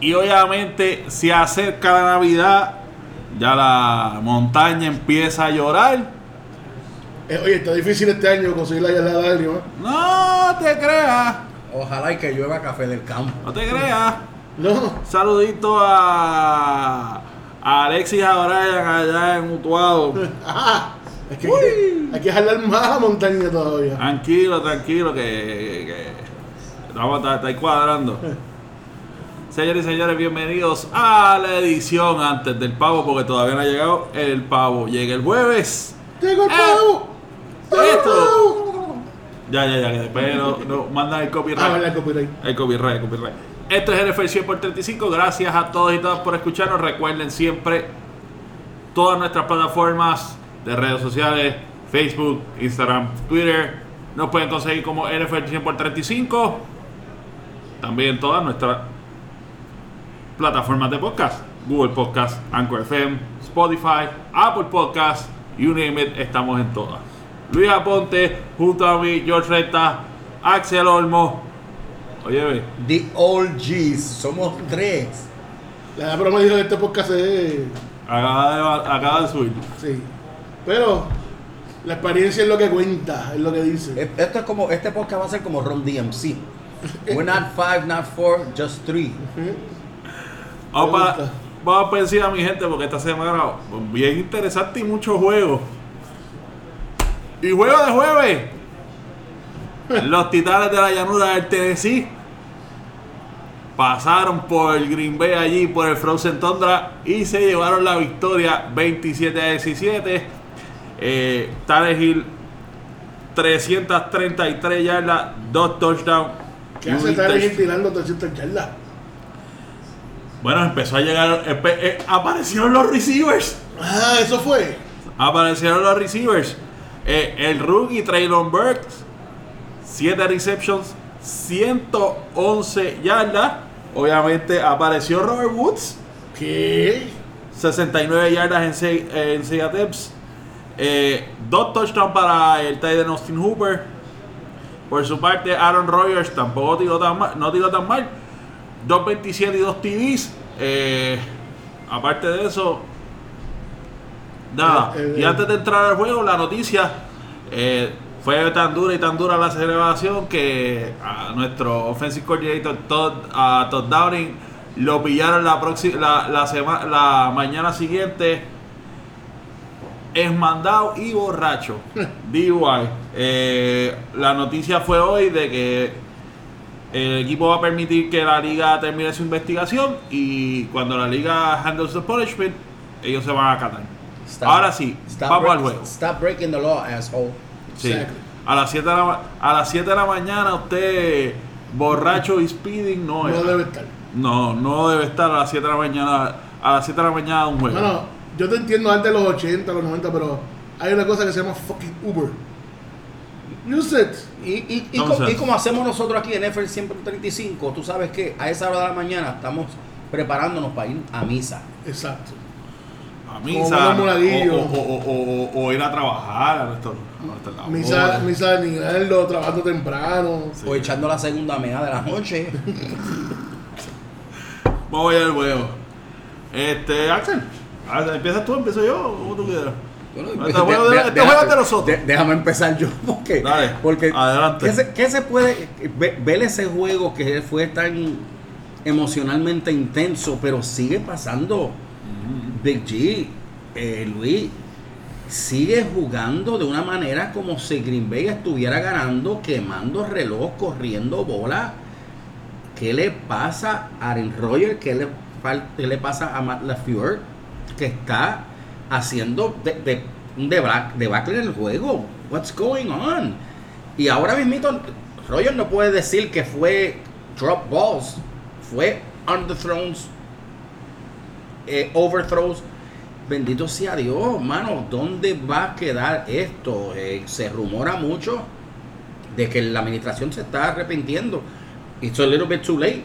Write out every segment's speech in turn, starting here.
Y obviamente se acerca la Navidad, ya la montaña empieza a llorar. Eh, oye, está difícil este año conseguir la llamada de ¿eh? No te creas, Ojalá y que llueva café del campo. no te creas. No. Saludito a, a Alexis Abraham allá en Utuado. Ajá. Es que hay, que hay que jalar más a montaña todavía. Tranquilo, tranquilo, que, que, que vamos a estar cuadrando. Señores y señores, bienvenidos a la edición antes del pavo, porque todavía no ha llegado el pavo. Llega el jueves. ¡Llegó el Eh, pavo! ¡Llegó el esto. pavo! Ya, ya, ya, que después no, no mandan el copyright. Ah, verdad, copyright. El copyright, el copyright. Esto es NFL 100 por 35. Gracias a todos y todas por escucharnos. Recuerden siempre todas nuestras plataformas de redes sociales: Facebook, Instagram, Twitter. Nos pueden conseguir como NFL 100 por 35. También todas nuestras plataformas de podcast: Google Podcast, Anchor FM, Spotify, Apple Podcast, you name it, estamos en todas. Luis Aponte, junto a mí, George Reta, Axel Olmo. Oye, ve. The Old G's. Somos tres. La edad promedio de este podcast es. Acaba de, acaba de subir. Sí. Pero la experiencia es lo que cuenta, es lo que dice. Esto es como, este podcast va a ser como Ron DMC. We're not five, not four, just three. Vamos, para, vamos por encima, mi gente, porque esta semana bien interesante y muchos juegos. Y juego de jueves. Los titanes de la llanura del Tennessee pasaron por el Green Bay allí, por el Frozen Tundra y se llevaron la victoria 27 a 17. Eh, Tannehill 333 yardas, 2 touchdowns. ¿Qué hace interception. tirando 300 yardas? Bueno, empezó a llegar. eh, aparecieron los receivers. Ah, eso fue. Aparecieron los receivers. Eh, el rookie Traylon Burks, 7 receptions, 111 yardas. Obviamente apareció Robert Woods, ¿Qué? 69 yardas en 6 en seis attempts. Eh, dos touchdowns para el tight end Austin Hooper. Por su parte, Aaron Rodgers tampoco tiró tan mal, no tiró tan mal. 2.27 y 2 TDs. Eh, aparte de eso, nada. Eh, eh, y antes de entrar al juego, la noticia fue tan dura y tan dura la celebración que a nuestro offensive coordinator Todd, a Todd Downing lo pillaron la, próxima, la, la, sema- la mañana siguiente esmandado y borracho. Eh, la noticia fue hoy de que el equipo va a permitir que la liga termine su investigación y cuando la liga handles the punishment, ellos se van a acatar. Stop- Ahora sí, stop vamos break- al juego. Stop breaking the law, asshole. Sí. Exactly. A las 7 de la, a las 7 de la mañana usted borracho y speeding no, No es. debe estar. no, no debe estar a las 7 de la mañana a las 7 de la mañana un juego. Bueno, yo te entiendo antes de los 80, los 90, pero hay una cosa que se llama fucking Uber. It. Y, y, y, Entonces- como, y como hacemos nosotros aquí en NFL 135, tú sabes que a esa hora de la mañana estamos preparándonos para ir a misa. Exacto. a Como misa o, o, o, o- o- o ir a trabajar a nuestro, a nuestra labor. Misa, misa de nivel, trabajando temprano. Sí. O echando la segunda media de la noche. Vamos allá al juego. Este, Axel, ¿empiezas tú? ¿Empiezo yo? ¿Cómo tú quieras? Bueno, Este juego de- de- este juego de nosotros. déjame empezar yo porque, Dale, porque adelante. ¿qué se, qué se puede ve- ver ese juego que fue tan emocionalmente intenso, pero sigue pasando? Big G, eh, Luis, sigue jugando de una manera como si Green Bay estuviera ganando, quemando reloj, corriendo bola. ¿Qué le pasa a Aaron Rodgers? ¿Qué le, qué le pasa a Matt LaFleur? Que está haciendo de, de, un debra- debacle en el juego. What's going on? Y ahora mismo Rodgers no puede decir que fue drop balls. Fue underthrows, eh, overthrows. Bendito sea Dios, mano. ¿Dónde va a quedar esto? Eh, se rumora mucho de que la administración se está arrepintiendo. It's a little bit too late.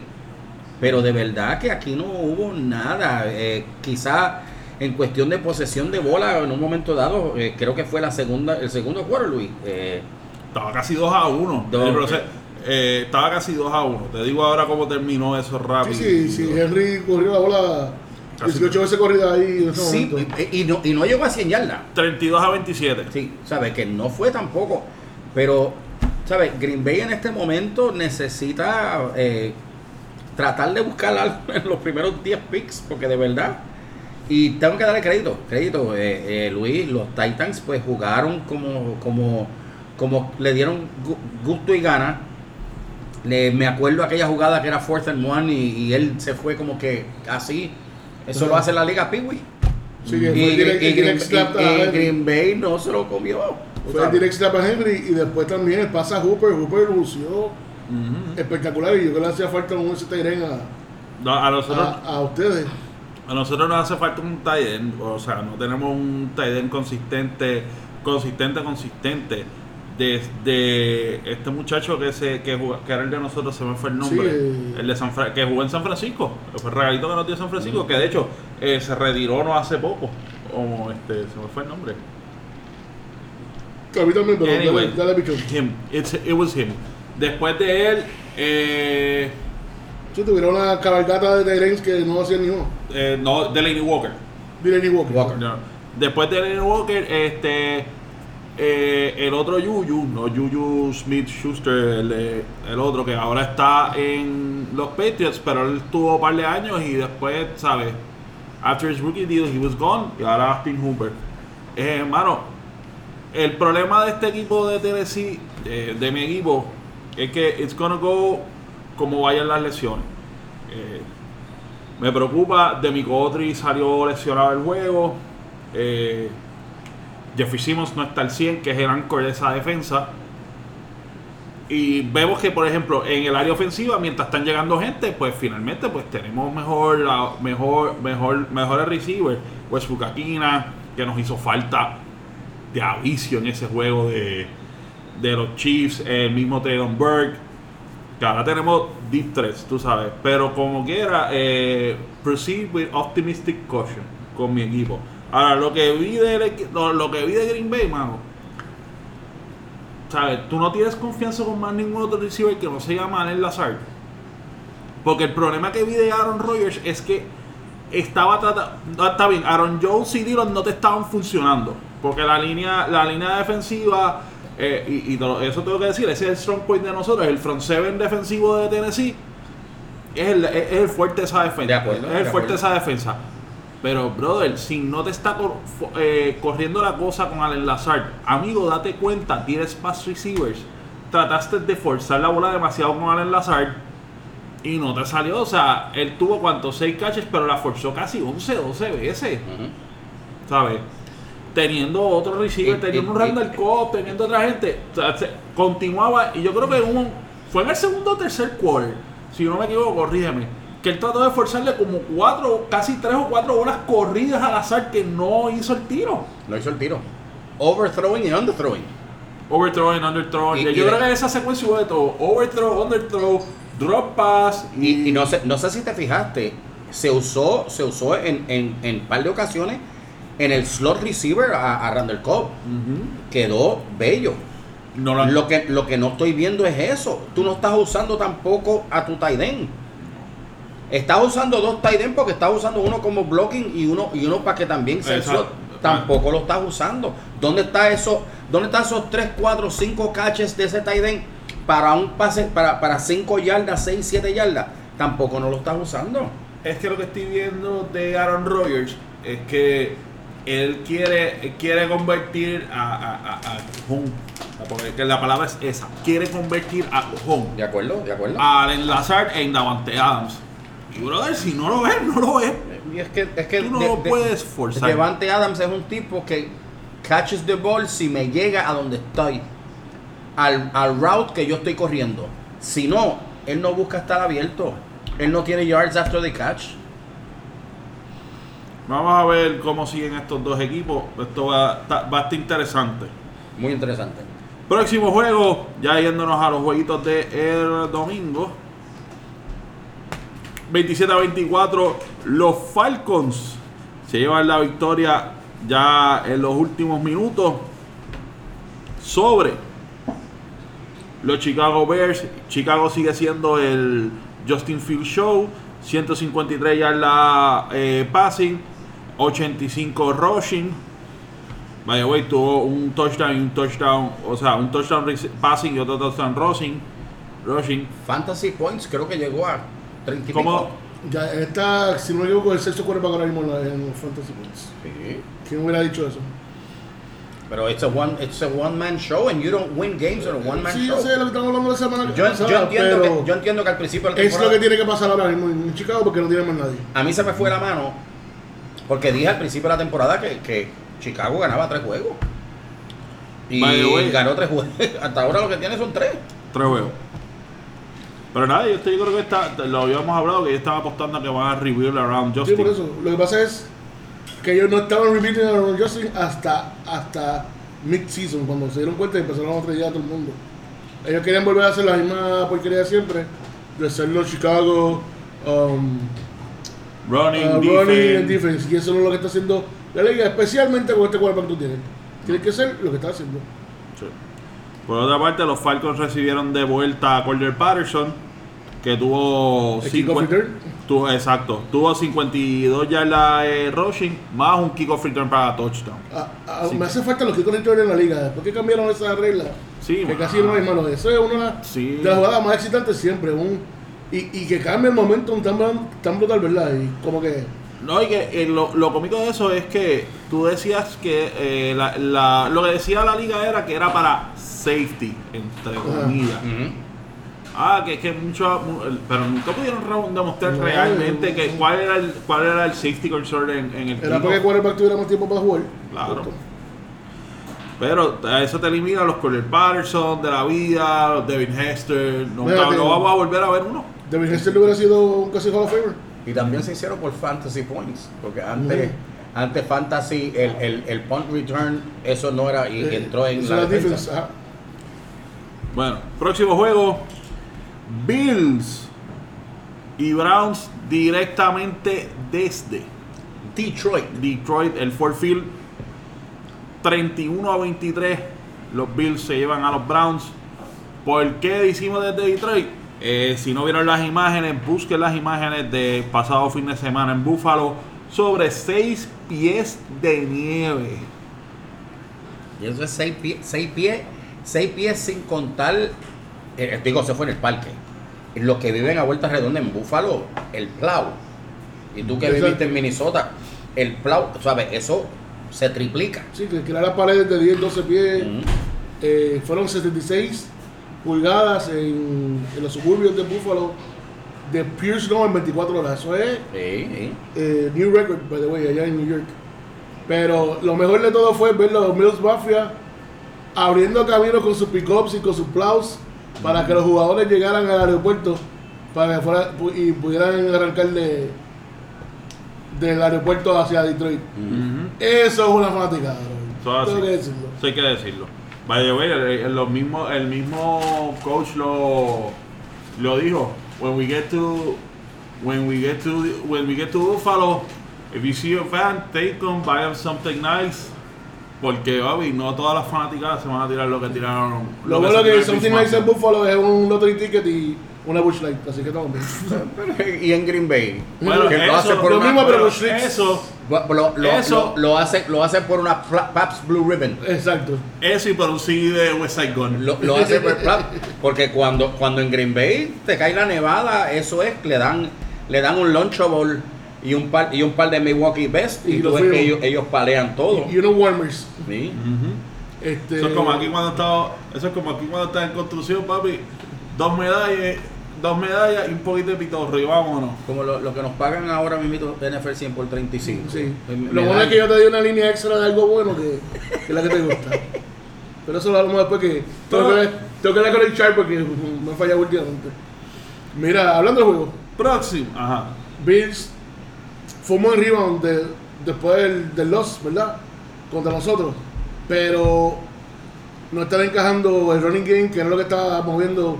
Pero de verdad que aquí no hubo nada. Eh, quizá en cuestión de posesión de bola en un momento dado, eh, creo que fue la segunda, el segundo quarter, Luis. Eh, Estaba casi 2 a 1. Dos. Eh, eh, estaba casi 2 a 1. Te digo ahora cómo terminó eso rápido. sí, sí. Henry corrió la bola Casi 18 veces corrida ahí en ese Sí, momento. y, y no, y no llegó a 100 yardas. 32 a 27. Sí, ¿sabes? Que no fue tampoco. Pero, ¿sabes? Green Bay en este momento necesita eh, tratar de buscar algo en los primeros 10 picks, porque de verdad. Y tengo que darle crédito, crédito, eh, eh, Luis. Los Titans, pues jugaron como, como, como le dieron gu- gusto y gana. Le- me acuerdo aquella jugada que era fourth and one y, y él se fue como que así. Eso lo hace la Liga Peewee. Sí, que Y, Green, Bay no se lo comió. Fue el direct slap a Henry y después también el pasa a Hooper. Hooper lució espectacular y yo creo que le hacía falta un ese a, No, a nosotros, a, a ustedes. A nosotros nos hace falta un tight end, o sea, no tenemos un tight end consistente, consistente, consistente. Desde este muchacho que se que, jugó- que era el de nosotros, se me fue el nombre, Sí, el de San Fra- que jugó en San Francisco, fue el regalito que nos dio San Francisco, que de hecho eh, se retiró no hace poco, o este, se me fue el nombre. A mí también, pero Anyway. dale, dale. Him, it's, it was him. Después de él, eh, Sí, tuvieron una cabalgata de Tyrens que no hacían ni uno. eh, no, Delaney Walker. Delaney Walker. Walker. No. Después de Delaney Walker, este, eh, el otro Yuyu, no Yuyu Smith Schuster, el, de- el otro que ahora está en los Patriots, pero él tuvo un par de años y después, ¿sabes? After his rookie deal, he was gone. Y ahora Austin Hooper. Eh, hermano, el problema de este equipo de Tennessee, de, de mi equipo, es que it's gonna go como vayan las lesiones. Eh, me preocupa, de mi Cotri salió lesionado el juego. Eh, Jeffrey Simmons no está al 100, que es el anchor de esa defensa. Y vemos que, por ejemplo, en el área ofensiva, mientras están llegando gente, pues finalmente pues tenemos mejor, mejor, mejor, mejores receivers. Westbrook Aquina, que nos hizo falta de avicio en ese juego de, de los Chiefs, el mismo Taylor Burke. Ahora tenemos deep threats, tú sabes. Pero como quiera, eh, proceed with optimistic caution con mi equipo. Ahora, lo que vi de, lo, que vi de Green Bay, mano. ¿Sabes? Tú no tienes confianza con más ningún otro receiver que no se llama Allen. Porque el problema que vi de Aaron Rodgers es que estaba tratando. Está bien, Aaron Jones y Dillon no te estaban funcionando. Porque la línea, la línea defensiva, eh, y, eso tengo que decir, ese es el strong point de nosotros. El front seven defensivo de Tennessee es el, es el fuerte de esa defensa. De acuerdo, es el de fuerte de esa defensa. Pero, brother, si no te está cor- eh, corriendo la cosa con Allen Lazard, amigo, date cuenta, tienes pass receivers. Trataste de forzar la bola demasiado con Allen Lazard y no te salió. O sea, él tuvo cuantos 6 catches, pero la forzó casi 11, 12 veces. Ujú. ¿Sabes? Teniendo otro receiver, teniendo un Randall Cobb, teniendo otra gente. O sea, se- continuaba, y yo creo que un, fue en el segundo o tercer quarter, si no me equivoco, corrígeme. Que él trató de forzarle como cuatro, casi tres o cuatro bolas corridas al azar que no hizo el tiro. No hizo el tiro. Overthrowing y underthrowing. Overthrowing, underthrowing. Y- yo y creo de- que esa secuencia hubo de todo. Overthrow, underthrow, drop pass. Y, y no sé, no sé si te fijaste, se usó, se usó en, en, en par de ocasiones en el slot receiver a, a Randall Cobb. Quedó bello. No lo Lo que, lo que no estoy viendo es eso. Tú no estás usando tampoco a tu tight end. Estás usando dos tight end porque estás usando uno como blocking y uno, y uno para que también sea el slot. Tampoco lo estás usando. ¿Dónde está eso? ¿Dónde están esos 3, 4, 5 catches de ese tight end para un pase para, para 5 yardas, 6, 7 yardas? Tampoco no lo estás usando. Es que lo que estoy viendo de Aaron Rodgers es que él quiere, él quiere convertir a, a, a, a home, porque que la palabra es esa, quiere convertir a home, ¿De acuerdo? ¿De acuerdo? al enlazar en Davante Adams. Y brother, si no lo ves, no lo ves. Y es que, es que Tú no de- lo de- puedes forzar. Devante Adams es un tipo que catches the ball si me llega a donde estoy. Al, al route que yo estoy corriendo. Si no, él no busca estar abierto. Él no tiene yards after the catch. Vamos a ver cómo siguen estos dos equipos. Esto va, a estar interesante. Muy interesante. Próximo juego, ya yéndonos a los jueguitos de el domingo. 27 a 24, los Falcons se llevan la victoria ya en los últimos minutos sobre los Chicago Bears. Chicago sigue siendo el Justin Field Show. 153 yardas eh, passing, 85 rushing. By the way, tuvo un touchdown y un touchdown, o sea, un touchdown passing y otro touchdown rushing. rushing. Fantasy Points creo que llegó a 30 y ¿Cómo? Ya está, si no me equivoco, el sexto quarterback ahora mismo en, los Fantasy Points. Sí. ¿Quién hubiera dicho eso? Pero it's a one, it's a one man show and you don't win games on a one man Sí, show. yo sé lo que estamos hablando la semana Yo, pasada, yo entiendo que, yo entiendo que al principio de la es lo que tiene que pasar ahora mismo en Chicago porque no tiene más nadie. a mí se me fue la mano porque dije al principio de la temporada que, que Chicago ganaba tres juegos. Y way- ganó tres juegos. Hasta ahora lo que tiene son tres. Tres juegos. Pero nada, yo, estoy- yo creo que está, lo habíamos hablado que yo estaba apostando a que van a rebuild around Sí, Justin. por eso. Lo que pasa es que ellos no estaban repeating a Aaron Justin hasta, hasta mid-season, cuando se dieron cuenta y empezaron a estrellar a todo el mundo. Ellos querían volver a hacer la misma porquería de siempre, de ser los Chicago um, Running, uh, defense. running and defense. Y eso no es lo que está haciendo la liga, especialmente con este quarterback que tú tienes. Tiene que ser lo que está haciendo. Sí. Por otra parte, los Falcons recibieron de vuelta a Cordell Patterson, que tuvo, El kickoff cincu- return. tuvo exacto, tuvo 52 yardas eh, rushing, más un kickoff return para touchdown. Ah, ah. Me hace falta los kickoff return en la liga. Después que cambiaron esa regla, Sí, que casi no hay mano. Eso es una Sí. de las jugadas más excitantes siempre. Un, y, y que cambie el momento tan, brutal, ¿verdad? Y como que. No, y que eh, lo, lo cómico de eso es que tú decías que eh, la- la- lo que decía la liga era que era para safety, entre comillas. Ah, que es que mucho, pero nunca pudieron demostrar No, realmente no. que cuál era el cuál era el safety concern en, en el Era porque el quarterback tuviera más tiempo para jugar. Claro. Pero a eso te elimina los Cordell Patterson de la vida, los Devin Hester. Nunca no vamos a volver a ver uno. David Hester le hubiera sido un casi Hall of Famer. Y también se hicieron por Fantasy Points. Porque antes, antes Fantasy, el, el, el punt return, eso no era. Y Eh, entró en la defensa. Bueno, próximo juego. Bills y Browns directamente desde Detroit. Detroit, el Ford Field. 31 a 23. Los Bills se llevan a los Browns. ¿Por qué hicimos desde Detroit? Eh, si no vieron las imágenes, busquen las imágenes de pasado fin de semana en Buffalo sobre 6 pies de nieve. Y eso es seis pies, seis pies, seis pies sin contar, eh, digo, se fue en el parque. Los que viven a vuelta redonda en Búfalo, el plow. Y tú que Exacto. viviste en Minnesota, el plow, ¿sabes? Eso se triplica. Sí, que crear las paredes de 10, 12 pies. Ujú. Eh, fueron 76 pulgadas en, en los suburbios de Buffalo. De Pierce Snow en 24 horas. Eso es Sí, sí. eh, New Record, by the way, allá en New York. Pero lo mejor de todo fue ver los Mills Mafia abriendo camino con sus pickups y con sus plows para que los jugadores llegaran al aeropuerto para que fuera, y pudieran arrancar de, del aeropuerto hacia Detroit. Eso es una fanaticada, bro. Eso Tengo así. que decirlo. Eso hay que decirlo. By the way, el, mismo, el mismo coach lo, lo dijo. When we get to when we get to when we get to Buffalo, if you see a fan, take them, buy them something nice. Porque, Bobby, no todas las fanáticas se van a tirar lo que tiraron. Lo que bueno que tiró Something Nice en. Buffalo es un lottery ticket y una Bush Light, así que bien. y en Green Bay. Bueno, que lo hace por lo una- mismo, pero eso, Lo, lo- Eso- lo- lo hace, lo hace por una Pabst Blue Ribbon. Exacto. eso y por un CD de West Side Gun. Lo, lo hace por porque cuando, cuando en Green Bay te cae la nevada, eso es, le dan, le dan un lunchable y un par, y un par de Milwaukee Best y, Y tú ves que ellos, ellos palean todo. Y unos warmers. Sí. Este, Eso es como aquí cuando estaba, eso es como aquí cuando estás en construcción, papi. Dos medallas, dos medallas y un poquito de pitorro y vámonos. Como lo, lo que nos pagan ahora mismo NFL 100 por 35. Sí. Me Lo bueno es que yo te di una línea extra de algo bueno que, que es la que te gusta. Pero eso lo hablamos después que tengo que, tengo que hablar con el char porque me ha fallado últimamente. Mira, hablando del juego, Próximo. Ajá. Bills fue un buen rebound de- después del, del loss, ¿verdad? Contra nosotros. Pero no estaba encajando el running game, que era lo que estaba moviendo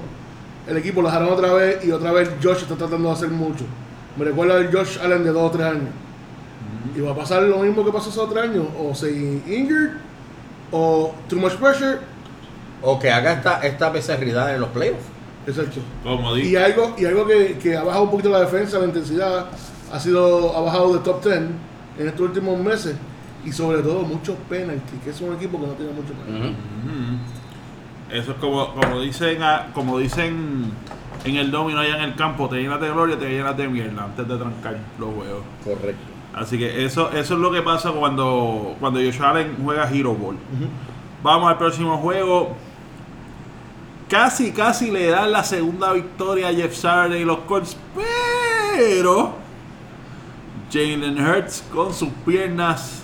el equipo. Lo dejaron otra vez y otra vez Josh está tratando de hacer mucho. Me recuerda al Josh Allen de 2 o 3 años. Y va a pasar lo mismo que pasó hace 3 años. O se injured, o too much pressure, o que haga esta, esta becerridad en los playoffs. Exacto. Como Y algo, y algo que, que ha bajado un poquito la defensa, la intensidad, ha sido, ha bajado de top 10 en estos últimos meses. Y sobre todo muchos penalties, que es un equipo que no tiene mucho penalty. Eso es como, como dicen como dicen en el domino allá en el campo, te llenas de gloria, te llenas de mierda antes de trancar los huevos. Correcto. Así que eso, eso es lo que pasa cuando, cuando Josh Allen juega Hero Ball. Vamos al próximo juego. Casi, casi le dan la segunda victoria a Jeff Saturday y los Colts, pero Jalen Hurts con sus piernas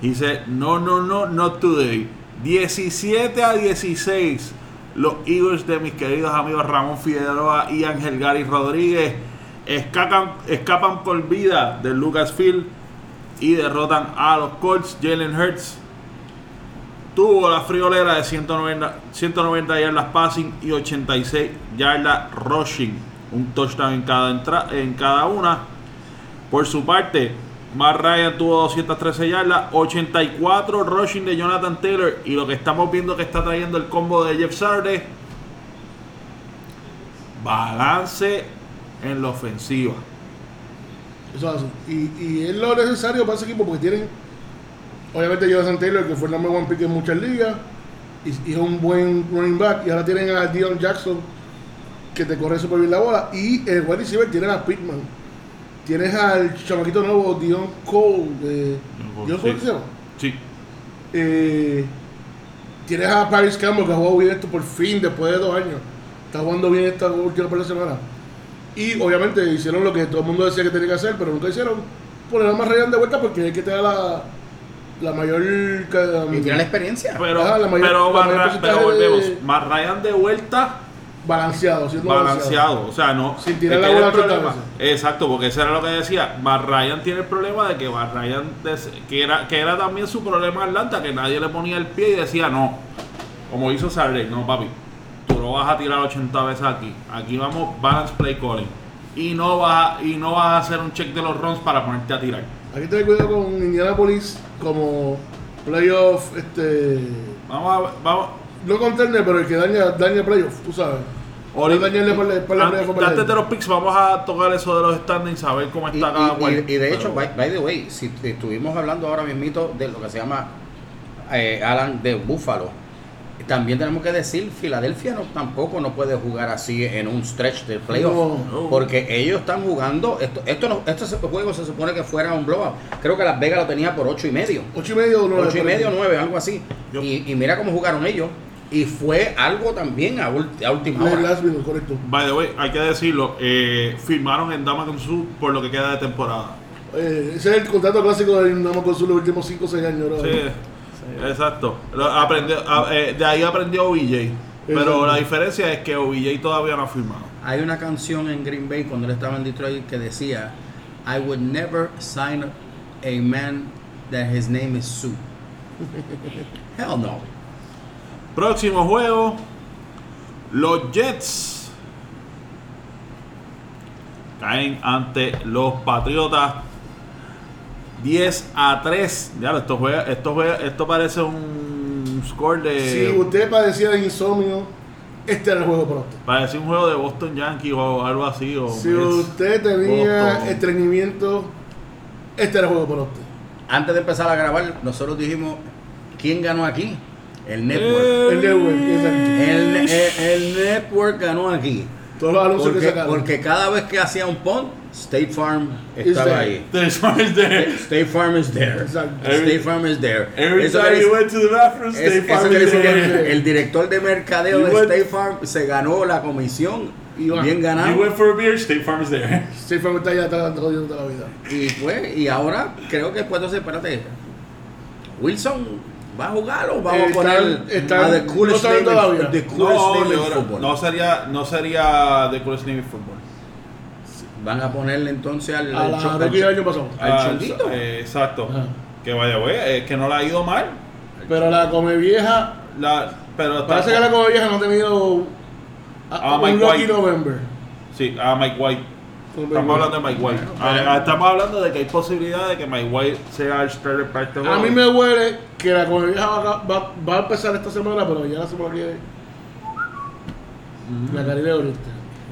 dice, no, no, no, not today. 17 a 16. Los Eagles de mis queridos amigos Ramón Figueroa y Ángel Gary Rodríguez escapan, por vida de Lucasfield y derrotan a los Colts. Jalen Hurts tuvo la friolera de 190, 190 yardas passing y 86 yardas rushing. Un touchdown en cada, entra- en cada una. Por su parte, Matt Ryan tuvo 213 yardas, 84 rushing de Jonathan Taylor. Y lo que estamos viendo que está trayendo el combo de Jeff Sarde, balance en la ofensiva. Eso. Y, y es lo necesario para ese equipo porque tienen, obviamente, Jonathan Taylor, que fue el number one pick en muchas ligas, y, y es un buen running back. Y ahora tienen a Dion Jackson, que te corre súper bien la bola. Y el wide receiver tienen a Pittman. Tienes al chamaquito nuevo, Dion Cole. De, ¿Dion Cole Sí. se llama? Sí. Eh, tienes a Paris Campbell, que ha jugado bien esto por fin, después de dos años. Está jugando bien esta última par de semanas. Y obviamente hicieron lo que todo el mundo decía que tenía que hacer, pero nunca hicieron. Poner a más Ryan de vuelta porque es que te da la, la mayor. Y tiene la experiencia. Pero, Ajá, la mayor- pero, la mayor pero volvemos. de- Matt Ryan de vuelta balanceado, siendo balanceado. O sea, no. Sin tirar la que bola el 80 problema- Exacto, porque eso era lo que decía. Matt Ryan tiene el problema de que Matt Ryan, des- que era, que era también su problema en Atlanta, que nadie le ponía el pie y decía no. Como hizo Sarley, no papi. Tú no vas a tirar 80 veces aquí. Aquí vamos balance play calling. Y no vas a, y no vas a hacer un check de los runs para ponerte a tirar. Que tener cuidado con Indianapolis como playoff, este. Vamos a vamos. No contender, pero el que daña, daña playoff, tú sabes. Ahorita- No dañarle por la- por la antes, playoff para antes de los picks, vamos a tocar eso de los standings, a ver cómo Y, está cada y- cual. y- y de hecho, by, by the way, si estuvimos hablando ahora mismito de lo que se llama eh, Alan de Buffalo, también tenemos que decir, Filadelfia no, tampoco no puede jugar así en un stretch de playoff. No. Porque ellos están jugando, esto, esto no, este juego se supone que fuera un blowout. Creo que Las Vegas lo tenía por ocho y medio. Ocho y medio o nueve. Ocho y por ahí. medio, nueve, algo así. Yo- Y, y mira cómo jugaron ellos. Y fue algo también a, a última En el hora. last minute, correcto. By the way, hay que decirlo, eh, firmaron en Dama Su por lo que queda de temporada. Eh, ese es el contrato clásico de Namo con los últimos 5 o 6 años. ¿no? Sí, exacto. Lo aprendió, a- eh, de ahí aprendió OBJ. Pero la diferencia es que OBJ todavía no ha firmado. Hay una canción en Green Bay cuando él estaba en Detroit que decía I would never sign a man that his name is Sue. Hell no. Próximo juego, los Jets caen ante los Patriotas 10 a 3. Ya, esto, juega, esto, juega- esto parece un score de... Si usted padecía de insomnio, este era el juego para usted. Parece un juego de Boston Yankees o algo así. O Si Mets. usted tenía Boston. estreñimiento, este era el juego para usted. Antes de empezar a grabar, nosotros dijimos ¿quién ganó aquí? El network. El network, exacto. El, el- el network ganó aquí. Todos los anuncios que Porque, sacaron. porque cada vez que hacía un punt, State Farm estaba ahí. There's one is there. State Farm is there. State Farm is there. Every Eso time you went to the bathroom, es- State eso Farm is que there. el, el director de mercadeo You de went- State Farm se ganó la comisión bien You ganado. went for a beer, State Farm is there. Sí, fue está ya está jodiendo toda la vida. Y pues, y ahora creo que puedo decir, espérate, Wilson va a jugar o vamos Eh, a poner están- a the coolest no name, in- todavía. the coolest No, name in yo creo- football. no sería, no sería de coolest name in football. Van a ponerle entonces al, A al la cho- al rookie del cho- año pasado. Al Ah, chonguito. eh, exacto. Ajá. Que vaya, güey, es que no le ha ido mal. Pero la come vieja, La, pero está- parece que la come vieja no ha tenido a- Ah, un Mike lucky White. November. Sí, a Mike White. Estamos hablando de Mike White. Bueno, Ah, Estamos hablando de que hay posibilidad de que Mike White sea el starter para este juego. A mí me huele que la comedia va, va- va a empezar esta semana, pero ya la semana que viene. La Caribe ahorita.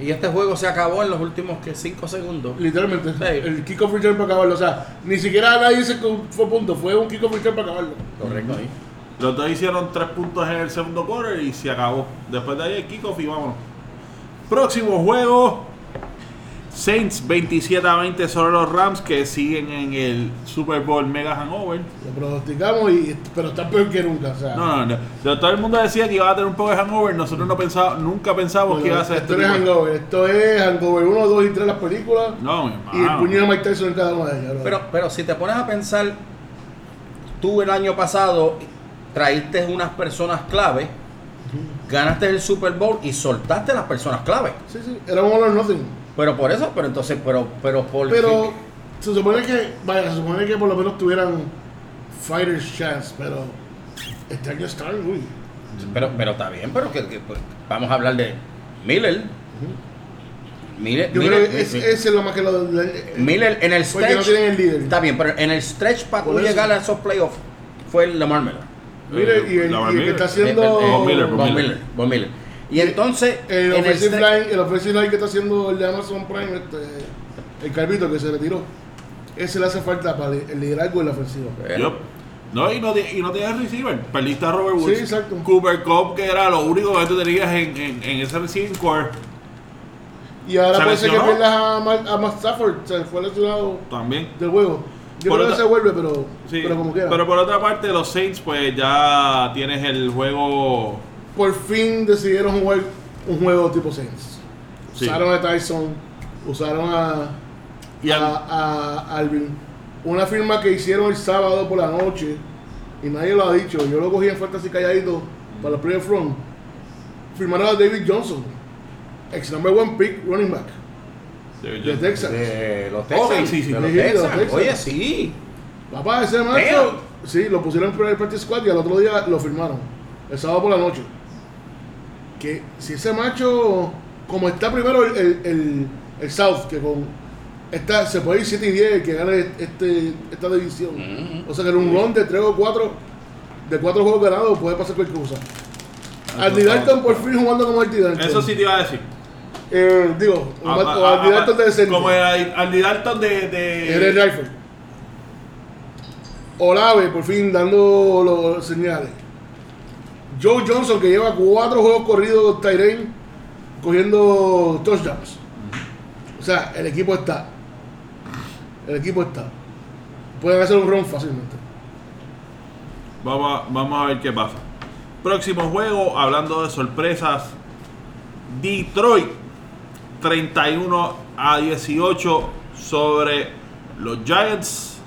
Y este juego se acabó en los últimos 5 segundos. Literalmente, Sí. el kickoff return para acabarlo. O sea, ni siquiera nadie dice que fue punto, fue un kickoff return para acabarlo. Correcto ahí. Los dos hicieron tres puntos en el segundo quarter y se acabó. Después de ahí el kickoff y vámonos. Próximo juego. Saints 27 a 20 sobre los Rams que siguen en el Super Bowl Mega Hangover. Lo pronosticamos, y, pero está peor que nunca. O sea, No, no, no. Pero todo el mundo decía que iba a tener un poco de hangover. Nosotros no pensábamos, nunca pensábamos bueno, que iba a ser esto este no es Hangover, esto es Hangover 1, 2 y 3 las películas. No, mi Y el hermano. puño de Mike Tyson en cada una de ellas. Pero, pero si te pones a pensar, tú el año pasado traíste unas personas clave, ganaste el Super Bowl y soltaste las personas clave. Sí, sí, era un all or nothing. Pero por eso, pero entonces, pero, pero por Pero se supone que, vaya, se supone que por lo menos tuvieran fighters chance, pero este año están, uy. pero, pero está bien, pero que, que, pues, vamos a hablar de Miller. Miller, Yo Miller, creo que es, Mi- ese es lo más que lo. lo- Miller en el no stretch. tienen el líder. Está bien, pero en el stretch para tú llegar a esos playoffs fue el Lamar Miller. Mire, y el, Lamar y el que Miller. está haciendo. Eh, eh, Von Miller, Miller. Miller. Von Miller. Y entonces, El en el offensive stre- line, el offensive line que está haciendo el de Amazon Prime, este, el Calvito que se retiró. Ese le hace falta para el liderazgo en la ofensiva. No, y no, y no tienes receiver. Perdiste a Robert Sí, Woods. exacto. Cooper Cup, que era lo único que tú tenías en, en, en ese receiving core. Y ahora ¿Se puede ser que pierdas a, Matt- a Matt Stafford, se fue lesionado También. del juego. Yo Por creo otra- que se vuelve, pero, Sí. pero como quiera. Pero por otra parte, los Saints, pues ya tienes el juego. Por fin decidieron jugar un juego tipo Saints. Sí. Usaron a Tyson, usaron a, Y a, al- a Alvin. Una firma que hicieron el sábado por la noche y nadie lo ha dicho. Yo lo cogí en falta así calladito para los playoff front. Firmaron a David Johnson, ex number one pick running back de Texas. de los Ok, Texans. sí, sí. de los Sí, de los Texans. Texans. Oye, sí. Papá, ese macho, sí, lo pusieron en primer practice squad y al otro día lo firmaron. El sábado por la noche. Que si ese macho, como está primero el, el, el- el South, que con esta, se puede ir 7 y 10 el que gane este, esta división. Ujú. O sea que en un run de 3 o 4, de 4 juegos ganados puede pasar cualquier cosa. Andy Dalton por fin jugando como Andy Dalton. Eso sí te iba a decir. Eh, digo, Ah, o ah, Andy ah, Dalton de decente. Como el Andy Dalton de. de Era el rifle. Olave, por fin dando los señales. Joe Johnson, que lleva cuatro juegos corridos Tyrene cogiendo touchdowns. O sea, el equipo está. El equipo está. Pueden hacer un run fácilmente. Vamos vamos a ver qué pasa. Próximo juego, hablando de sorpresas. Detroit 31 a 18 sobre los Giants.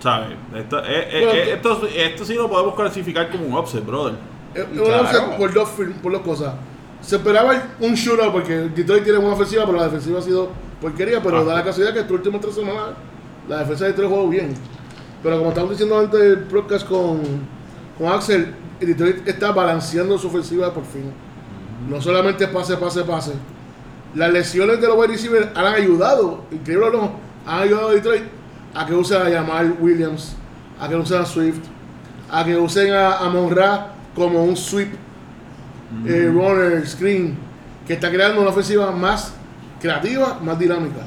¿Sabes? Esto, eh, eh, Bueno, eh, esto, esto sí lo podemos clasificar como un upset, brother. Claro. una por dos, por dos cosas. Se esperaba un shootout porque Detroit tiene buena ofensiva, pero la defensiva ha sido porquería. Pero Ah. da la casualidad que estas últimas tres semanas la defensa de Detroit jugó bien. Pero como estamos diciendo antes del podcast con, con Axel, Detroit está balanceando su ofensiva por fin. No solamente pase, pase, pase. Las lesiones de los wide receivers han ayudado, increíble o no, han ayudado a Detroit a que usen a Jamal Williams, a que usen a Swift, a que usen a, a Monra como un sweep eh, runner, screen, que está creando una ofensiva más creativa, más dinámica.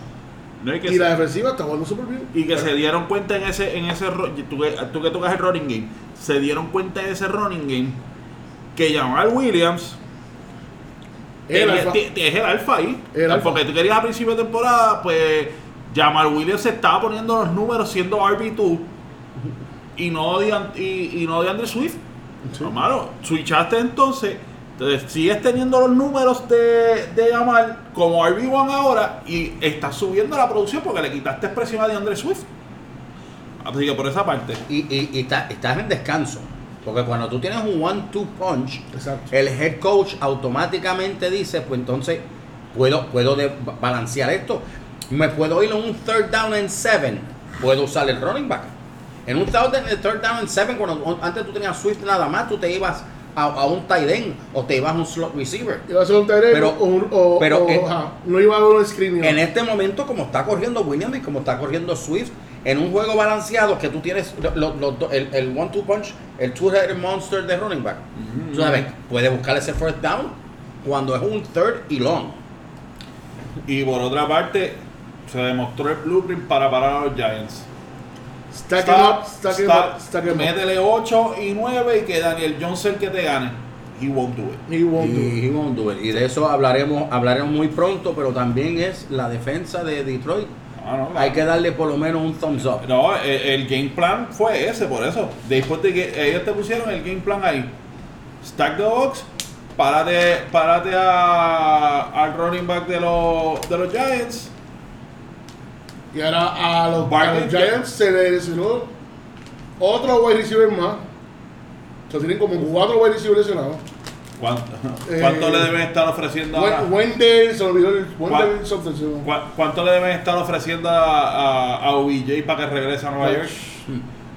No Y la defensiva está jugando súper bien. y que se dieron cuenta en ese en ese tú, que- tú que tocas el running game se dieron cuenta en ese running game que Jamal Williams El es el alfa ahí El alfa. porque tú querías a principio de temporada pues Jamal Williams se estaba poniendo los números siendo RB2 y no de, y, y no de Andrew Swift Sí. Hermano, switchaste entonces entonces sigues teniendo los números de, de Jamal como RB1 ahora y estás subiendo la producción porque le quitaste expresión a DeAndre Swift. Así que por esa parte. Y, y, y está- estás en descanso. Porque cuando tú tienes un one-two punch, Exacto. el head coach automáticamente dice, pues entonces puedo, puedo de- balancear esto. Me puedo ir en un third down and seven. Puedo usar el running back. En un third, third down and seven, cuando antes tú tenías Swift nada más, tú te ibas a, a un tight end o te ibas a un slot receiver. Iba a ser un Pero- o, un- o- pero o- en- ajá, no iba a haber un screen. En este momento, como está corriendo Williams y como está corriendo Swift, en un juego balanceado que tú tienes lo- lo- lo- el, el one-two punch, el two-headed monster de running back, tú sabes, puede buscar ese first down cuando es un third y long. Y por otra parte, se demostró el blueprint para parar a los Giants. Stack Stop, up, stack stop, up, stack em up. métele 8 y 9 y que Daniel el que te gane. He won't do it. He won't do it. Y, he won't do it. Y de eso hablaremos, hablaremos muy pronto, pero también es la defensa de Detroit. Ah, no, Hay que darle por lo menos un thumbs up. No, el, el game plan fue ese, por eso. Después de que ellos te pusieron el game plan ahí. Stack the box, párate, párate a, al running back de los, de los Giants. Y ahora a los, a Barkley, los Giants se le lesionó otro wide receiver más. O sea, tienen como cuatro wide receivers lesionados. ¿Cuánto, Eh, cuánto le deben estar ofreciendo ahora? Wen- Wendell, se olvidó el ¿Cuál? Wendell something, se me- ¿Cu- ¿Cuánto le deben estar ofreciendo a, a, a OBJ para que regrese a Nueva York?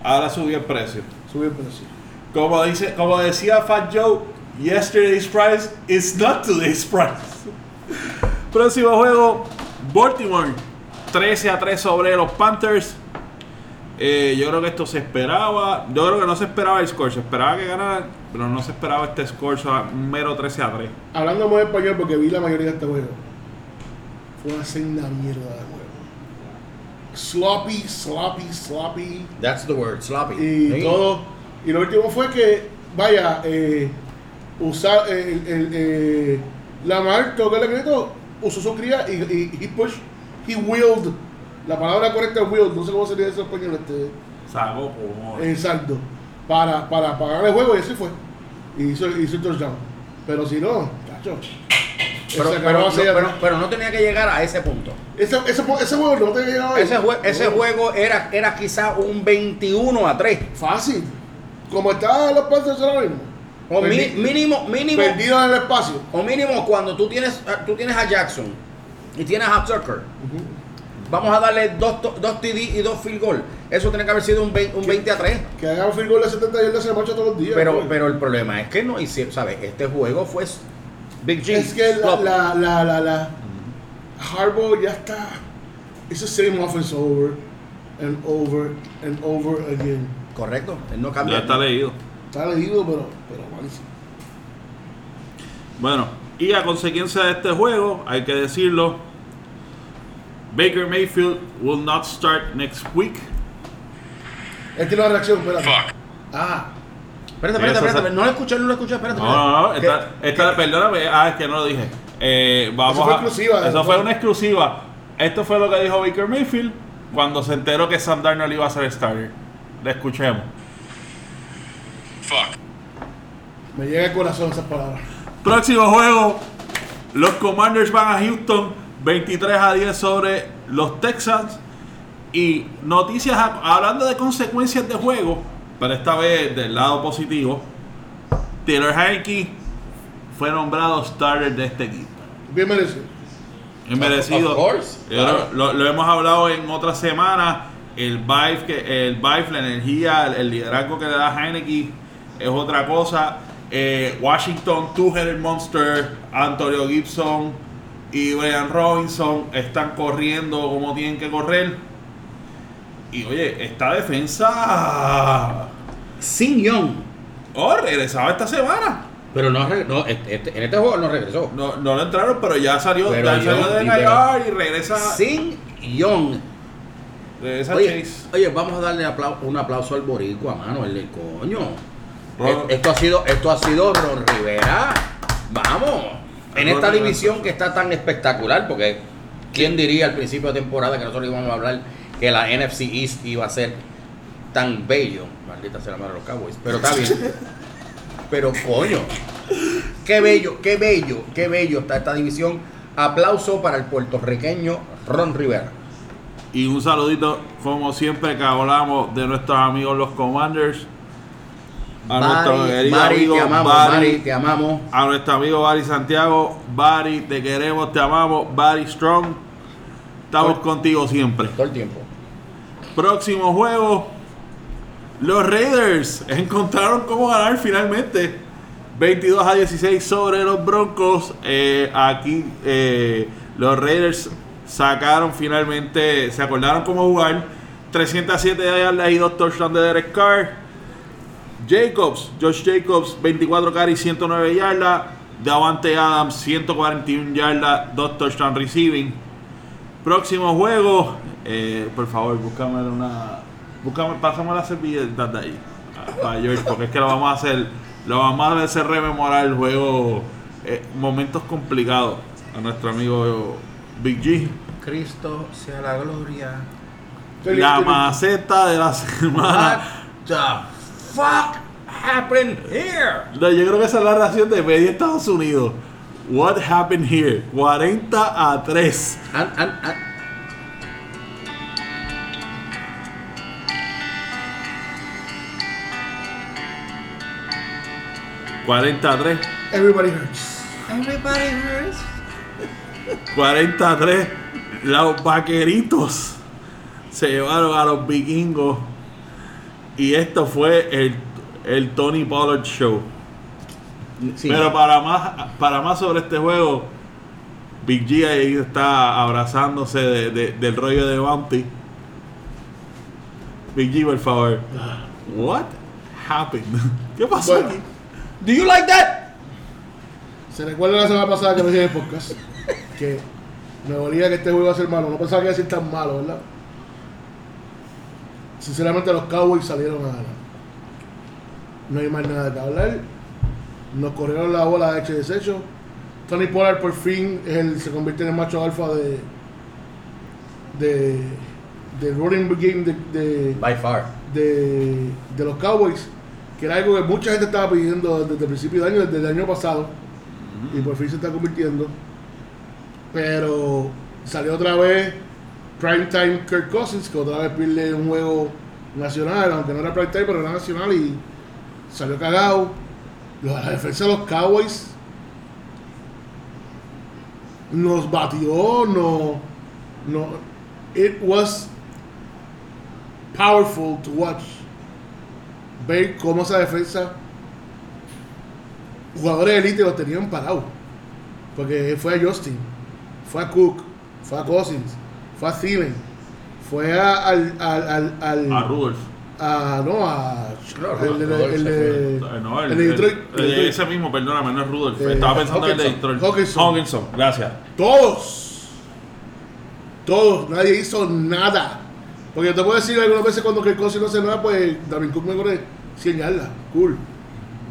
Ahora subió el precio. Subió el precio. Como, dice, como decía Fat Joe, yesterday's price is not today's price. Próximo juego, Baltimore, 13 a 3 sobre los Panthers. Eh, yo creo que esto se esperaba. Yo creo que no se esperaba el score, se esperaba que ganaran, pero no se esperaba este score, o sea, un mero 13 a 3. Hablando muy español porque vi la mayoría de este juego. Fue una senda mierda de juego. Sloppy, sloppy, sloppy. That's the word, sloppy. Y todo. Y lo último fue que, vaya, eh, usar eh, el, el, eh, Lamar, todo el crédito, usó su cría y, y he push, he willed. La palabra correcta es willed, no sé cómo sería eso en español, este, Saco como. exacto. Para, para pagar el juego y así fue. Y hizo, hizo el touchdown. Pero si no, cacho. Pero, pero, pero, pero no tenía que llegar a ese punto. ese, ese, ese juego no te llegaba ahí. Ese, jue- ese No. juego era, era quizá un 21 a 3. Fácil. Como estaban los Panthers ahora mismo. O Perdi- mínimo, mínimo, Perdidos en el espacio. o mínimo cuando tú tienes, tú tienes a Jackson y tienes a Tucker. Vamos a darle dos, dos TD y dos field goal. Eso tiene que haber sido un 20, un 20 a 3. Que hagan field goal de 70 yardas se marcha todos los días. Pero, güey. pero el problema es que no hicieron, ¿sabes? Este juego fue Big G. es que la, la, la, la, la Harbaugh ya está. It's the same offense over and over and over again. Correcto, él no cambia. Ya está leído. Está leído, pero, pero malísimo. Bueno, y a consecuencia de este juego, hay que decirlo, Baker Mayfield will not start next week. Él tiene una reacción, espérate. Ah, Espérate, espérate, espérate. No lo escuché, no lo escuché, espérate. No, no, no, esta, esta- perdóname, ah, es que no lo dije. Eh, vamos Eso fue a- exclusiva, Eso eso fue una exclusiva. Esto fue lo que dijo Baker Mayfield cuando se enteró que Sam Darnold iba a ser starter. Le escuchemos. me llega el corazón esas palabras. Próximo juego. Los Commanders van a Houston 23 a 10 sobre los Texans. Y noticias a- hablando de consecuencias de juego, pero esta vez del lado positivo. Taylor Heineke fue nombrado starter de este equipo. Bien merecido. Es merecido. Of course, claro. Lo, lo hemos hablado en otras semanas. El vibe, que, el vibe, la energía, el, el liderazgo que le da Heineke es otra cosa. Eh, Washington, Two-Headed Monster, Antonio Gibson y Brian Robinson están corriendo como tienen que correr. Y oye, esta defensa. Sin Young. Oh, regresaba esta semana. Pero no, no este- este- en este juego no regresó. No, no lo entraron, pero ya salió, Pero ya salió de y IR y regresa, Sin Young. regresa Oye, Chase. oye, vamos a darle aplau- un aplauso al boricua, mano, el de coño. Ron- Esto ha sido, esto ha sido Ron Rivera. Vamos. En Ron esta Rivera. división que está tan espectacular, porque quién diría al principio de temporada que nosotros íbamos a hablar que la NFC East iba a ser tan bello. Maldita sea la madre de los Cowboys. Pero está bien. Pero coño. Qué bello, qué bello, qué bello está esta división. Aplauso para el puertorriqueño Ron Rivera. Y un saludito, como siempre, que hablamos de nuestros amigos los Commanders. A nuestro querido Bari, amigo te amamos, Bari, Bari, te amamos. a nuestro amigo Bari Santiago. Bari, te queremos, te amamos. Bari Strong. Estamos Todo- contigo siempre. Todo el tiempo. Próximo juego. Los Raiders encontraron cómo ganar finalmente. 22 a 16 sobre los Broncos. Eh, aquí eh, los Raiders sacaron finalmente, se acordaron cómo jugar. 307 yardas y 2 touchdowns de Derek Carr. Jacobs, Josh Jacobs, 24 carries, 109 yardas. Davante Adams, 141 yardas, 2 touchdowns receiving. Próximo juego, eh, por favor, búscame una. Búscame, pásame la servilleta de ahí. Para George, porque es que lo vamos a hacer. Lo vamos a hacer rememorar el juego. eh, momentos complicados a nuestro amigo Big G. Cristo sea la gloria. La maceta de la semana. Fuck happened here? No, yo creo que esa es la reacción de media Estados Unidos. What happened here? 40 a 3. An- an- an- 40 a 3. Everybody hurts. Everybody hurts. 40 a 3. Los vaqueritos se llevaron a los vikingos. Y esto fue el, el Tony Pollard Show. Sí. Pero para más, para más sobre este juego, Big G ahí está abrazándose de- de- del rollo de Bounty. Big G, por favor. What happened? ¿Qué pasó Bueno. aquí? Do you like that? Se recuerda la semana pasada que lo dije en el podcast que me dolía que este juego iba a ser malo. No pensaba que iba a ser tan malo, ¿verdad? Sinceramente, los Cowboys salieron a ganar. No hay más nada que hablar. Nos corrieron la bola de hecho y desecho. Tony Pollard por fin es el- se convierte en el macho alfa de. de. de running game de- de By far. de, de los Cowboys, que era algo que mucha gente estaba pidiendo desde el principio de año, desde el año pasado, y por fin se está convirtiendo. Pero salió otra vez Primetime Kirk Cousins, que otra vez pierde un juego nacional, aunque no era Primetime, pero era nacional y salió cagado. La defensa de los Cowboys nos batió, no, no, it was powerful to watch. Ver cómo esa defensa, jugadores de élite los tenían parados. Porque fue a Justin, fue a Cook, fue a Cousins, fue a fue a, al, al, al, al- A Rudolph. a- no, a el, de- Rudolph el se de, No, el, el de Detroit. el- el- Detroit. ese mismo, perdóname, no es Rudolph. Eh, Estaba pensando en el de. Detroit. Hawkinson. Hawkinson, gracias. Todos. Todos. Nadie hizo nada. Porque te puedo decir algunas veces cuando Kirk Cousins no hace nada, pues David Cook me corre 100 yardas. Cool.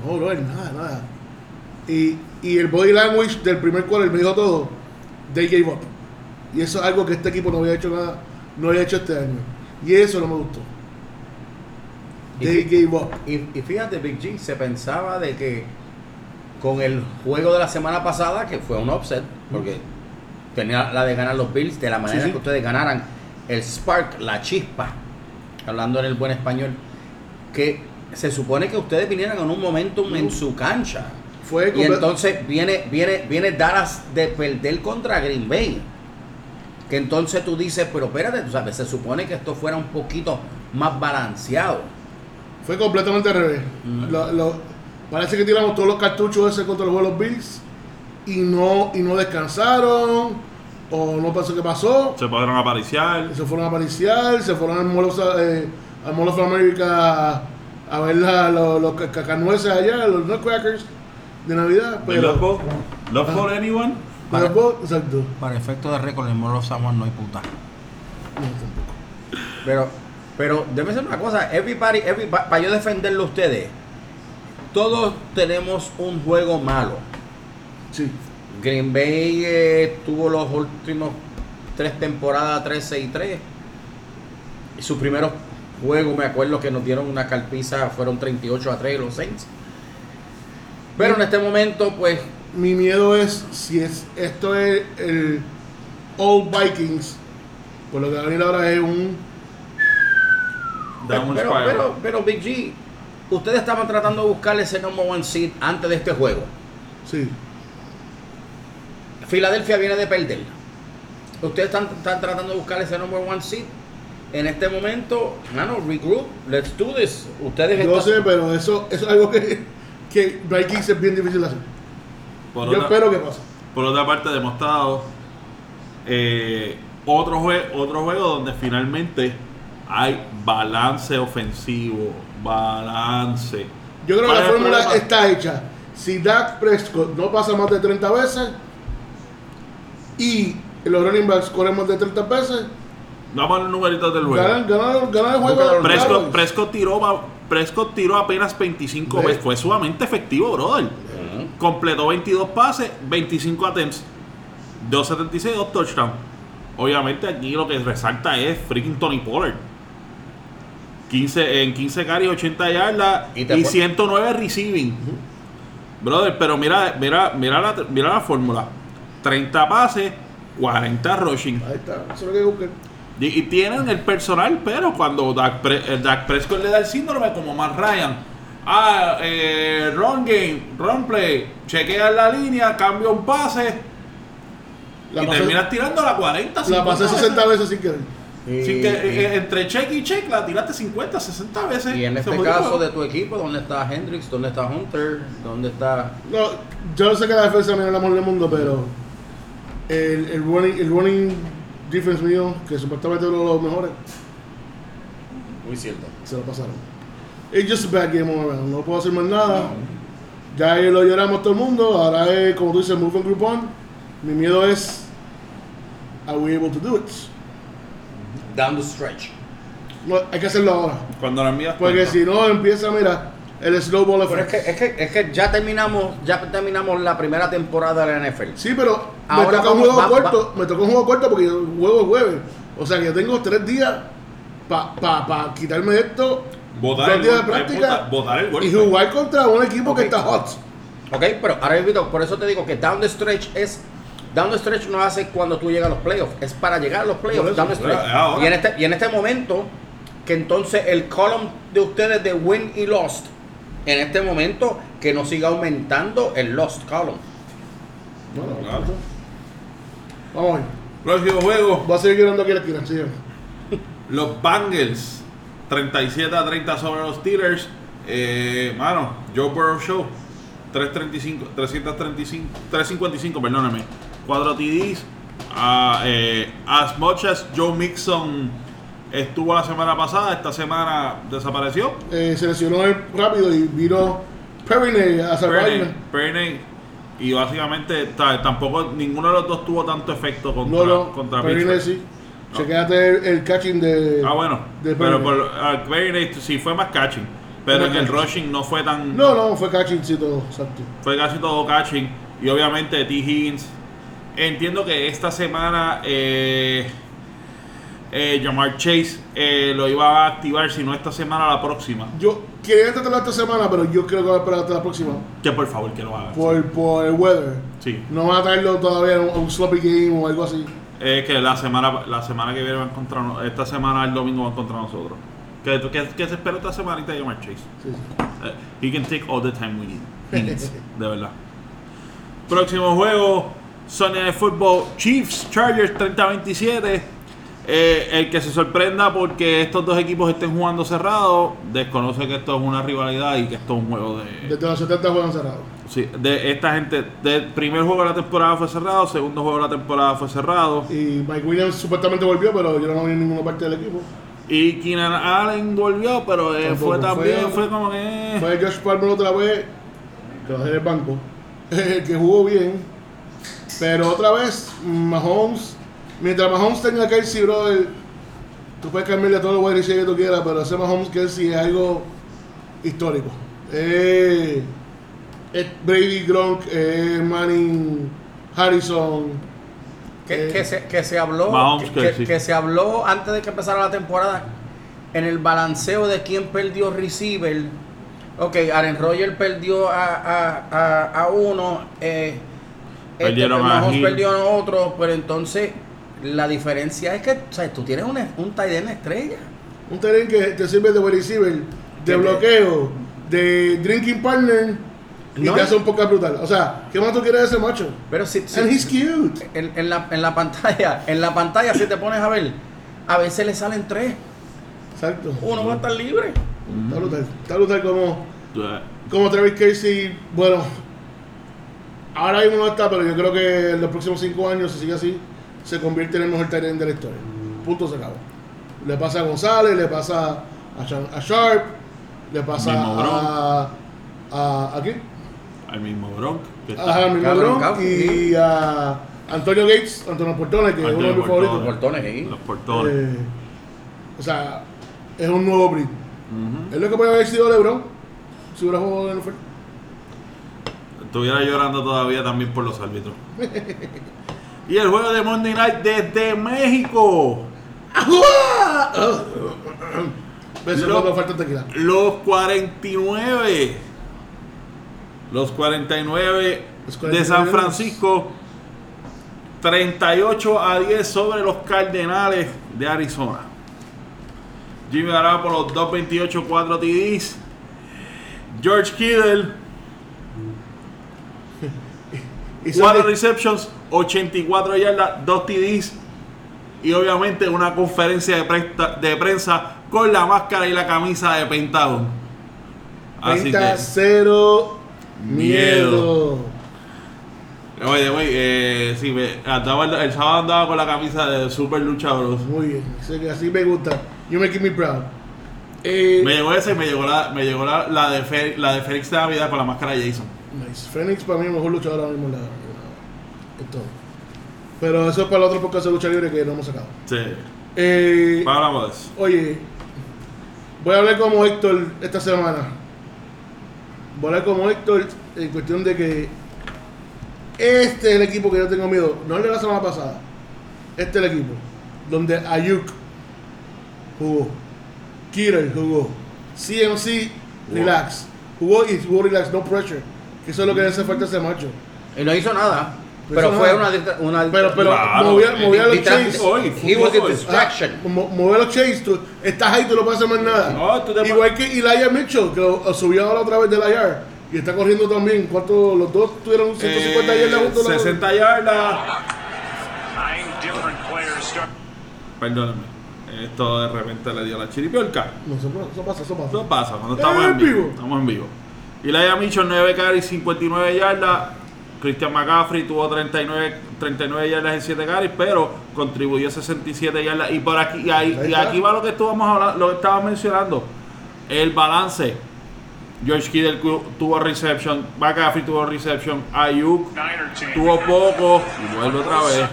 No, no es nada, nada. Y, y el body language del primer quarter me dijo todo. They gave up. Y eso es algo que este equipo no había hecho nada, no había hecho este año. Y eso no me gustó. Y They fi- gave up. Y, y fíjate, Big G, se pensaba de que con el juego de la semana pasada, que fue un offset, porque tenía la de ganar los Bills, de la manera Sí, sí. que ustedes ganaran, el spark, la chispa, hablando en el buen español, que se supone que ustedes vinieran en un momentum en su cancha. Fue Y entonces viene, viene, viene Dallas de perder contra Green Bay. Que entonces tú dices, pero espérate, tú sabes, se supone que esto fuera un poquito más balanceado. Fue completamente al revés. Mm. Lo- lo- parece que tiramos todos los cartuchos ese contra los juegos Bills y no, y no descansaron o no pasó qué pasó. Se podrán apariciar. Se fueron a pariciar, se fueron al Mall of, eh, al Mall of America a, a ver la- los ca- cacanueces allá, los nutcrackers de Navidad. Love Pero, for, love for anyone. Pero vos- exacto. Para efecto de récord, en Mall of San Juan no hay puta. No, tampoco. Pero, pero debe ser una cosa, everybody, everybody- para yo defenderlo a ustedes, todos tenemos un juego malo. Sí. Green Bay eh, tuvo los últimos tres temporadas 13 y 3. Y sus primeros juegos, me acuerdo que nos dieron una carpiza, fueron 38 a 3 los Saints. Pero en este momento, pues, Mi miedo es si es esto es el Old Vikings, por lo que va a venir ahora es un pero, pero, pero Big G, ustedes estaban tratando de buscarle ese number one seed antes de este juego. sí. Filadelfia viene de perder. Ustedes están, están tratando de buscar ese number one seed. En este momento, mano, regroup, let's do this. Ustedes Yo están- sé, pero eso, eso es algo que que Vikings es bien difícil de hacer. Por Yo otra- espero que pase. Por otra parte, demostrado eh, otro, jue- otro juego donde finalmente hay balance ofensivo, balance. Yo creo que ¿Cuál la fórmula está hecha. Si Dak Prescott no pasa más de 30 veces y los running backs corren más de 30 veces, Vamos a los numeritos del juego. ganan el juego. Prescott. Prescott tiró, Prescott tiró apenas 25 Ve. veces. Fue sumamente efectivo, brother. Completó 22 pases, 25 attempts, 276, 2 touchdowns. Obviamente aquí lo que resalta es freaking Tony Pollard. 15, en 15 carries, 80 yardas Y y, te fue- 109 receiving. Brother, pero mira, mira, mira la, mira la fórmula. 30 pases, 40 rushing. Ahí está, eso es lo que. Y, y tienen el personal, pero cuando Dak, Pre- el Dak Prescott le da el síndrome, como Matt Ryan, ah, eh, run game, run play, chequea la línea, cambia un pase La y pasé, terminas tirando a la 40, la 50 pasé 60 veces sin querer. Sin que, y- eh, entre check y check la tiraste 50, 60 veces. y en este caso de tu equipo, ¿dónde está Hendrix? ¿Dónde está Hunter? ¿Dónde está...? No, yo sé que la defensa no es la mejor del mundo, pero el, el, running, el running defense mío, que supuestamente es uno de los mejores, Muy cierto. se lo pasaron. It's just a bad game all around. No puedo hacer más nada. Ya ahí lo lloramos todo el mundo. Ahora es, como tú dices, move and group on. Mi miedo es, are we able to do it? Down the stretch. No, hay que hacerlo ahora. Cuando la envías Porque cuenta. si no, empieza, mira, el snowball Pero es effect. que, es, que, es que ya terminamos ya terminamos la primera temporada de la NFL. Sí, pero Ahora me toca un juego va- corto. Me toca un juego corto porque el juego es jueves. O sea que yo tengo tres días para pa, pa quitarme esto. Botar dos el días de golpe, práctica botar- botar el golpe. y jugar contra un equipo que está hot. Ok, pero ahora repito, por eso te digo que down the stretch es. Down the stretch no hace cuando tú llegas a los playoffs, es para llegar a los playoffs. eso, Down the stretch. es ahora. Y en, este, y en este momento, que entonces el column de ustedes de win y lost, en este momento, que no siga aumentando el lost column. Bueno, Claro. Vamos a ver. Próximo juego. Voy a seguir llorando aquí la esquina. sigue. Los Bengals 37 a 30 sobre los Steelers. Eh, mano, Joe Burrow Show 335, 335, 355, perdóname. 4 TDs. Ah, eh, as much as Joe Mixon estuvo la semana pasada, esta semana desapareció. Eh, se lesionó él rápido y vino Perrine a salvarme. Perney, y básicamente ta- tampoco ninguno de los dos tuvo tanto efecto contra, No, no, contra Perrine sí. No. Chequéate el, el catching de. Ah, bueno. de pero por, ah, Perney sí fue más catching. Pero en el rushing no fue tan. No, no, fue catching, sí, todo, exacto. Fue casi todo catching. Y obviamente T. Higgins. Entiendo que esta semana eh, eh, Jamar Chase eh, lo iba a activar, si no esta semana, la próxima. Yo quería tratarlo esta semana, pero yo creo que voy a esperar hasta la próxima. Que por favor que lo haga. Por, por el weather. Sí. No van a traerlo todavía a un sloppy game o algo así. Es que la semana, la semana que viene va a encontrar, esta semana el domingo va a encontrar nosotros. ¿Qué, qué, qué se espera esta semanita de Jamar Chase? Sí, sí. Eh, he can take all the time we need. He needs, de verdad. Próximo juego, Sunday Night Football, Chiefs, Chargers 30-27. Eh, el que se sorprenda porque estos dos equipos estén jugando cerrado, desconoce que esto es una rivalidad y que esto es un juego de... Desde los 70 juegan cerrados. Sí, de esta gente, del primer juego de la temporada fue cerrado, segundo juego de la temporada fue cerrado. Y Mike Williams supuestamente volvió, pero yo no vi en ninguna parte del equipo. Y Keenan Allen volvió, pero eh, fue también, fue- fue, como que... Fue Josh Palmer otra vez, que va a el banco, que jugó bien. Pero otra vez, Mahomes, mientras Mahomes tenga Kelsey, brother, tú puedes cambiarle a todos los wide que tú quieras, pero ese Mahomes Kelsey es algo histórico. Eh, Brady Gronk, eh, Manning, Harrison. Que, Eh, que se, que se habló Mahomes, que, sí. se habló antes de que empezara la temporada en el balanceo de quién perdió receiver. Ok, Aaron Rodgers perdió a, a, a, a uno, eh, este, Mahomes perdió a otro, pero entonces la diferencia es que o sea, tú tienes un, un tight end estrella. Un terreno que te sirve de receiver, de Que- bloqueo, de drinking partner y No, te hace un poco brutal. O sea, ¿qué más tú quieres de ese macho? Pero si, si- And he's cute. en, en la, en la pantalla, en la pantalla si te pones a ver, a veces le salen tres, Exacto. uno va a estar libre. Está brutal. Está brutal como, como Travis Casey, bueno, ahora mismo no está, pero yo creo que en los próximos cinco años, si sigue así, se convierte en el mejor end de la historia. Punto se acabó. Le pasa a González, le pasa a, Sha- a Sharp, le pasa Mismo a, a, ¿a quién? Al mismo. Que está. Ajá, al mismo y a Antonio Gates, Antonio Portones, que es uno de mis favoritos. Portones. Portones ahí. Los portones. Eh, o sea, es un nuevo. Ujú. Es lo que puede haber sido LeBron si hubiera jugado en el NFL. Estuviera llorando todavía también por los árbitros. y el juego de Monday Night desde México. Beso, Lo- no me falta tequila. Los 49. Los 49 Los de San 49. Francisco. 38 a 10 sobre los Cardenales de Arizona. Jimmy Garoppolo 228, 4 TDs. George Kittle, Y 4 Sandy- receptions, 84 yardas, 2 TDs. Y obviamente una conferencia de, presta- de prensa con la máscara y la camisa de Pentagon. Así 30 que, 0 Miedo. oye, güey, eh, sí, me- andaba el, el sábado andaba con la camisa de Super Lucha Bros. Muy bien, así, que así me gusta. You make me proud. Eh, Me llegó esa y me llegó la, me llegó la, la de Fe- la de Félix de Navidad con la máscara de Jason. nice. Phoenix para mí es el mejor luchador ahora mismo en la. en. Pero eso es para el otro podcast de lucha libre que no hemos sacado. Sí. Eh, Hablamos de eso. Oye, voy a hablar como Héctor esta semana. Hablar como Héctor en cuestión de que este es el equipo que yo tengo miedo. No el de la semana pasada. Este es el equipo. Donde Ayuk jugó. Killer jugó. CMC, relax. Jugó y jugó relax, no pressure. Que eso es lo que le hace falta a ese macho. Y no hizo nada. No Pero fue una, una Pero, pero Claro, movía, movía los chase. Hoy, He was a fútbol. distraction. Ah, mo- mueve los chase, tú estás ahí, tú no puedes hacer más nada. No, tú te- Igual que Elijah Mitchell, que lo, lo subió ahora otra vez de la yard. Y está corriendo también. ¿Cuánto? Los dos tuvieron 150 Eh, yardas juntos. la- 60 yardas. Nine different players start. Perdóname. Esto de repente le dio la chiripiolca. No, eso, eso pasa, eso pasa. Eso pasa cuando estamos en en vivo. vivo. Estamos en vivo. Y la Mitchell 9 carries, 59 yardas. Christian McCaffrey tuvo 39, 39 yardas en 7 carries, pero contribuyó 67 yardas. Y por aquí, y, ahí- y aquí va lo que estuvamos hablando, lo que estaba mencionando. El balance. George Kittle tuvo reception, McCaffrey tuvo reception, Ayuk tuvo poco y vuelve otra vez.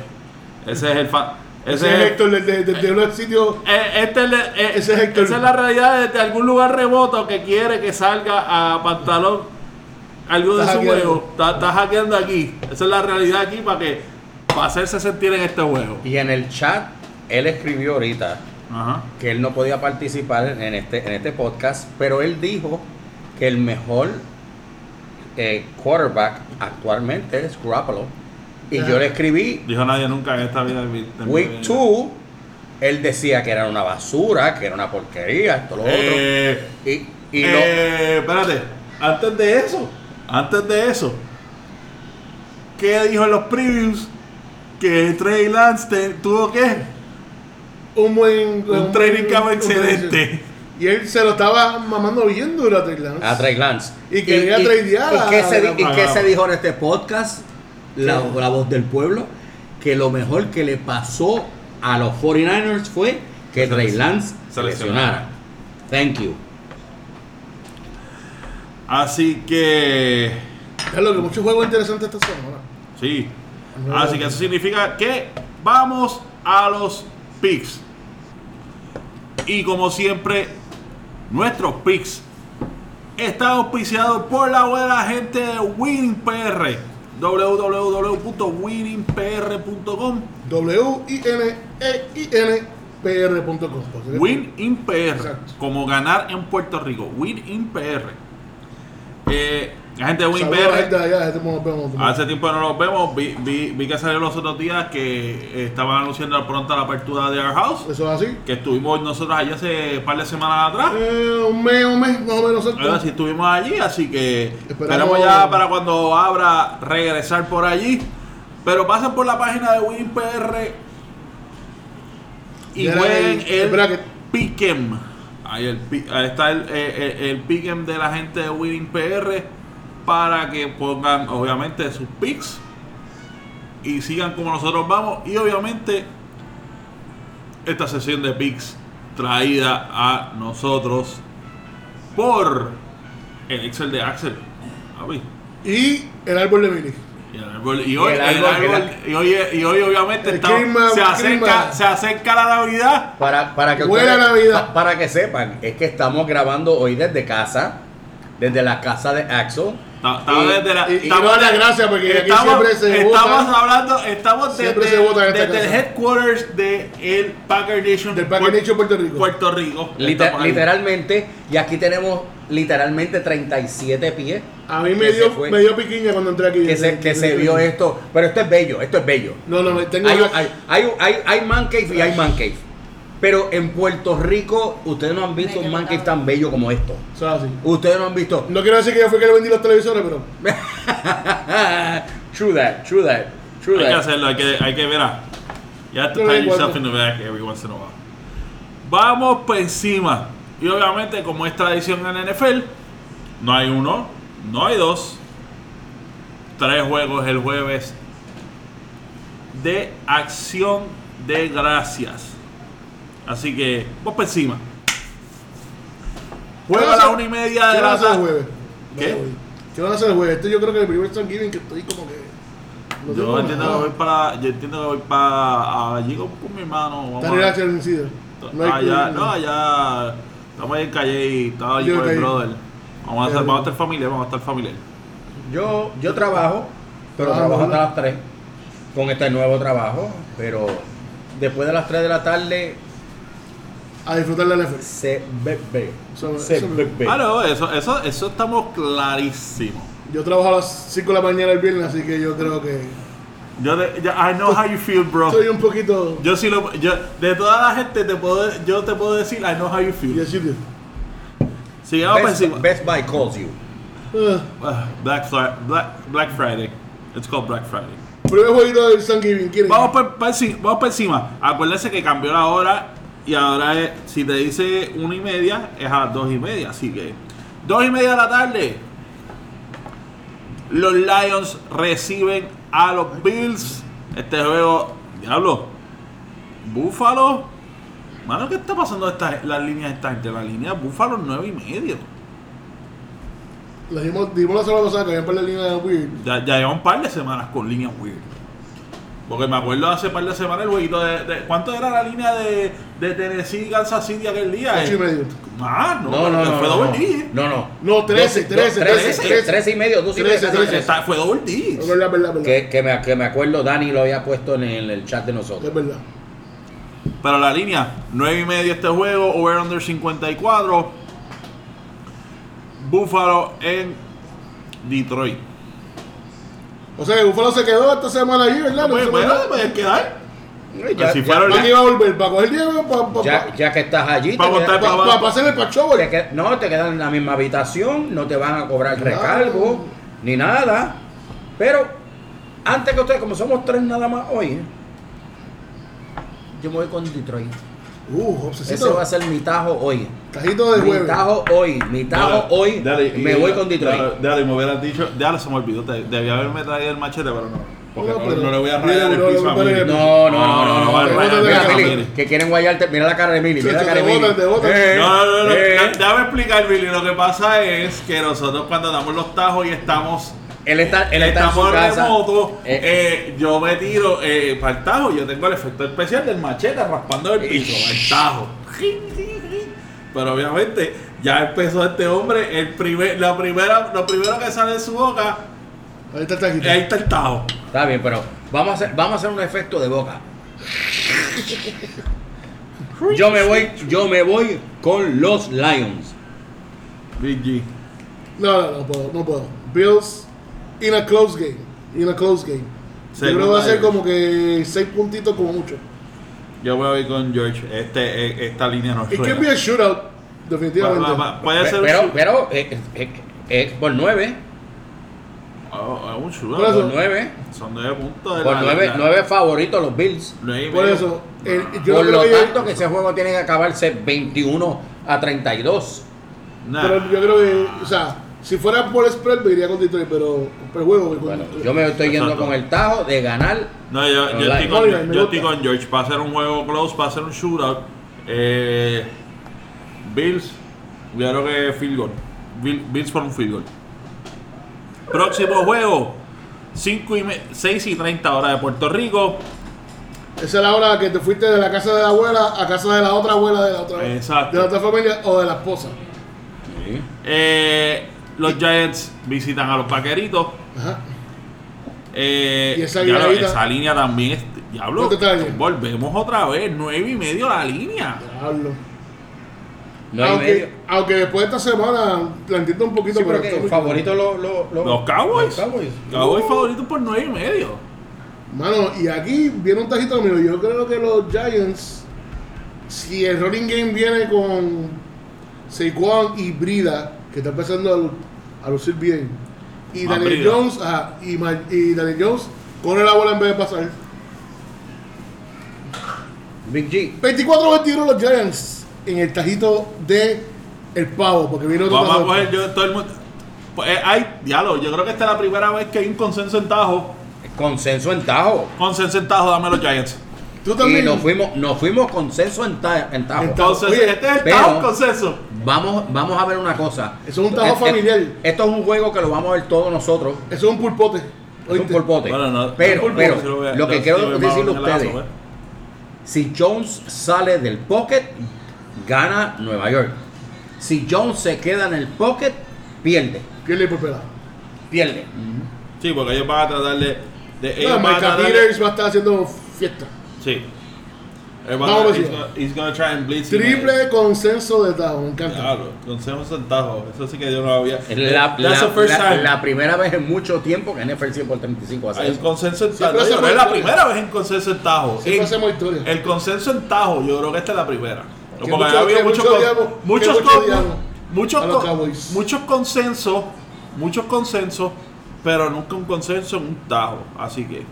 Ese es el fa- Ese ese es Héctor desde, desde un sitio. eh, este es eh, Ese es Héctor. esa es la realidad desde algún lugar remoto que quiere que salga a pantalón algo de su juego. Está, está hackeando aquí. Esa es la realidad aquí para que para hacerse sentir en este juego. Y en el chat, él escribió ahorita Ajá. que él no podía participar en este, en este podcast, pero él dijo que el mejor eh, quarterback actualmente es Garoppolo. Y Ajá. yo le escribí, Dijo nadie nunca en esta vida. de mi- de mi Week vida. 2, él decía que era una basura, que era una porquería, esto, lo Eh, otro. Y, y lo- eh, espérate. Antes de eso, antes de eso, ¿qué dijo en los previews? Que Trey Lance te- tuvo que Un buen. un training camp un- excelente. Y él se lo estaba mamando bien duro a Trey Lance. a Trey Lance. Y quería tradear ¿Y a- qué, se, a- di- y qué se dijo en este podcast? La, la voz del pueblo. Que lo mejor que le pasó a los 49ers fue que Trey Lance se se lesionara. lesionara. Thank you. Así que Es lo que muchos juegos interesantes esta semana. Sí. Así que eso significa que vamos a los picks. Y como siempre, nuestros picks están auspiciados por la buena gente de Winning PR. www.winningpr.com W-I-N-E-I-N-P-R.com. Win in PR. Como ganar en Puerto Rico. Win in PR. Eh, la gente de Win Saludos a la gente PR. de allá, nos vemos. Hace tiempo que no nos vemos. Vi, vi, vi que salió los otros días que eh, estaban anunciando pronto la apertura de Our House. Eso es así. Que estuvimos nosotros allí hace un par de semanas atrás. Eh, un mes, un mes, más o menos. Ahora sí estuvimos allí, así que Esperamos- esperamos ya para cuando abra regresar por allí. Pero pasen por la página de WinPR y jueguen el- el. Pick'em. Ahí, el, está el, eh, el, el pick'em de la gente de Winning PR para que pongan obviamente sus picks y sigan como nosotros vamos. Y obviamente esta sesión de picks traída a nosotros por el Excel de Axel. Y el árbol de Mini. Y, el árbol- y hoy, el el árbol- árbol- y hoy, y hoy obviamente está- clima, se, acerca, se acerca la Navidad. Para, para que Buena ustedes- Navidad. pa- para que sepan, es que estamos grabando hoy desde casa, desde la casa de Axel. Ta- Estamos Y- desde la- estamos gracias porque aquí estamos, siempre se estamos vota. hablando, estamos desde, se vota desde el headquarters de el Packer Nation Del Packer Nation Puerto Rico. Puerto Rico. Liter- Estamos ahí. literalmente, y aquí tenemos literalmente 37 pies A mí me dio, fue. me dio piquiña cuando entré aquí. que se, que se vio esto. Pero esto es bello, esto es bello. No, no, me- tengo Hay, hay, hay, hay, hay man cave y hay man cave. Pero en Puerto Rico, ustedes no han visto un man cave tan bello como esto. Ustedes no han visto. No quiero decir que yo fui que le vendí los televisores, pero true that, true that, true Hay que that. hacerlo, hay que, hay que ver. You have to digo yourself in the back every once in a while. Vamos por encima. Y obviamente, como es tradición en NFL, no hay uno, no hay dos. Tres juegos el jueves de acción de gracias. Así que, vamos por encima. Juega a la una y media de ¿Qué van a la tarde. jueves? ¿Qué? ¿Qué van a hacer el jueves? Este yo creo que el primer Thanksgiving que estoy como que. no Yo entiendo que voy para, yo entiendo que voy para allí con, mi hermano. vamos allá, no, allá. Estamos ahí en calle y estaba allí con el brother. Vamos a, hacer, Pero- vamos a estar familiar, vamos a estar familiar. Yo, yo trabajo, pero Ah, trabajo hasta las 3 con este nuevo trabajo. Pero después de las 3 de la tarde A disfrutar la NFL. se bebe. Eso- Se eso- bebe. Ah, no, eso, eso, eso estamos clarísimos. Yo trabajo a las 5 de la mañana el viernes, así que yo creo que. Yo, de- yo- I know how you feel, bro. Estoy un poquito. Yo sí lo, yo, de toda la gente te puedo, yo te puedo decir, I know how you feel. Yes, you do. Sigamos por Best, encima. Best Buy calls you. Ah, Ah, Black, Fri- Black, Black Friday. It's called Black Friday. primer jueguito del Thanksgiving. Vamos por encima. Acuérdense que cambió la hora y ahora es, si te dice una y media, es a las dos y media. Así que, dos y media de la tarde, los Lions reciben a los Bills. Este juego, diablo, Búfalo. Mano, ¿qué está pasando esta, las líneas esta gente? La línea Búfalo nueve y medio. Le dimos, dimos la semana pasada que había un par de líneas Weird. Ya, ya lleva un par de semanas con líneas weird. Porque me acuerdo hace un par de semanas el jueguito de, de- ¿Cuánto era la línea de, de Tennessee y Kansas City aquel día? 8 y medio. Ah, no, No, no, no. fue no, doble no. digit. No, no. No, 13, 13, 13, 13. 13 y medio, 12 y medio. fue doble digit. Es verdad, verdad, verdad. Que, que, me, que me acuerdo, Dani lo había puesto en el, el chat de nosotros. Es verdad. Pero la línea, 9 y medio este juego, over under 54. Buffalo en Detroit. O sea que Buffalo se quedó esta semana allí, ¿verdad? No Pues, se bueno, fue. puede quedar. Ya, si ya- fueron ¿Para qué iba a volver? ¿Para coger? ¿Para, para, ya- ya que estás allí, Pa' te botar quedas- pa' para, hacer el pacho, te qued- no, te quedan en la misma habitación, no te van a cobrar Claro. recargo, ni nada. Pero, antes que ustedes, como somos tres nada más hoy, ¿eh? yo me voy con Detroit. Uh, Ese va a ser mi tajo hoy. Tajito de Mi jueves. tajo hoy, mi tajo hoy, me voy con Detroit. Dale, dale, me hubieras dicho. Dale, se me olvidó. te- Debía haberme traído el machete, pero no. Porque No, no, pero- no le voy a rayar el piso no, a Mili. No, no, no, no, no. mira, Mili. Mili, que quieren guayarte, mira la cara de Mili, mira la cara de Mili. Eh, No, no, no, eh. no, déjame explicar, Billy. Lo que pasa es que nosotros cuando damos los tajos y estamos, Él está, él está en estamos su casa. remoto, Eh. eh, yo me tiro eh, para el tajo. Yo tengo el efecto especial del machete raspando el piso, el tajo. Pero obviamente ya empezó este hombre, el primer, la primera, lo primero que sale de su boca, Ahí está el tajito. ahí está el tajo. Está bien, pero vamos a hacer, vamos a hacer un efecto de boca. Yo me voy, yo me voy con los Lions. Big G. No, no, no puedo, no puedo. Bills in a close game. In a close game. Yo creo que va a ser Segunda como que 6 puntitos como mucho. Yo voy a ir con George. Este, eh, esta línea no It rueda. can be a shootout, definitivamente. Va- va- va- Puede ser un Pero, shoot- pero, eh, eh, eh, por 9, Oh, un shootout. Por 9, Son nueve puntos. de por la- 9, la- 9 favoritos los Bills. Por eso, el- yo Por lo creo que- tanto que ese juego tiene que acabarse 21 a 32. Nah. Pero yo creo que, o sea, si fuera por spread me iría con Detroit, pero por juego. con Bueno, yo me estoy yendo con el tajo de ganar. No, yo, yo, estoy con, yo gusta. estoy con George. Va a ser un juego close, va a ser un shootout. Eh, Bills, yo creo que field goal. Bill- Bills por un field goal. Próximo juego, 5 y me- 6 y 30 horas de Puerto Rico. Esa es la hora que te fuiste de la casa de la abuela a casa de la otra abuela de la otra, Exacto. de la otra familia o de la esposa. Eh, los Giants visitan a los Vaqueritos. Ajá. Eh, Y esa ya lo- esa línea también es. Diablo, volvemos otra vez, 9 y medio la línea. Diablo. No hay aunque, medio. aunque después de esta semana la entiendo un poquito, Sí, pero que favorito los los- Cowboys. los Cowboys. Cowboys favoritos por 9 y medio. Mano, y aquí viene un tajito mío. Yo creo que los Giants, si el running game viene con Saquon y Brida, que está empezando a, lu- a lucir bien, y Más Daniel. Jones, ajá, y, y Daniel Jones corre la bola en vez de pasar. Big G. 24-21 los Giants en el tajito de el pavo, porque viene otro Vamos a coger yo, todo el mundo. Pues, eh, hay, diablo, yo creo que esta es la primera vez que hay un consenso en Tajo. Consenso en tajo. Consenso en Tajo, dame los Giants. Tú Y también. nos fuimos, nos fuimos consenso en, ta- en tajo. En tajo. Entonces, Oye, este es el pero- Tajo consenso. Vamos, vamos a ver una cosa. Eso es un eh, familiar. Esto es un juego que lo vamos a ver todos nosotros. Eso es un pulpote. Es un ¿oíste? polpote. Bueno, no, pero, no, pero, si lo que si quiero decirle a lazo, ustedes, ¿ves? si Jones sale del pocket, gana Nueva York. Si Jones se queda en el pocket, pierde. Pierde por pelado. Pierde. Sí, porque ellos van a tratar de. de ellos No, van a Micah tratar de- Peters va a estar haciendo fiesta. Sí. Vamos a, a ver he's, si- gonna, he's gonna try and blitz. him. Triple consenso de Tajo, me encanta. Claro, consenso en Tajo. Eso sí que yo no lo había. Es la, That's la- the first la- time. la primera vez en mucho tiempo que NFL 100 por 35 hace El eso. consenso en Tajo. No, es la primera vez en consenso en Tajo. Siempre En- hacemos historia. El consenso en Tajo, yo creo que esta es la primera. Que Porque mucho- ha habido que muchos mucho odiamos- muchos mucho muchos muchos consensos, muchos consensos, pero nunca un consenso en un Tajo. Así que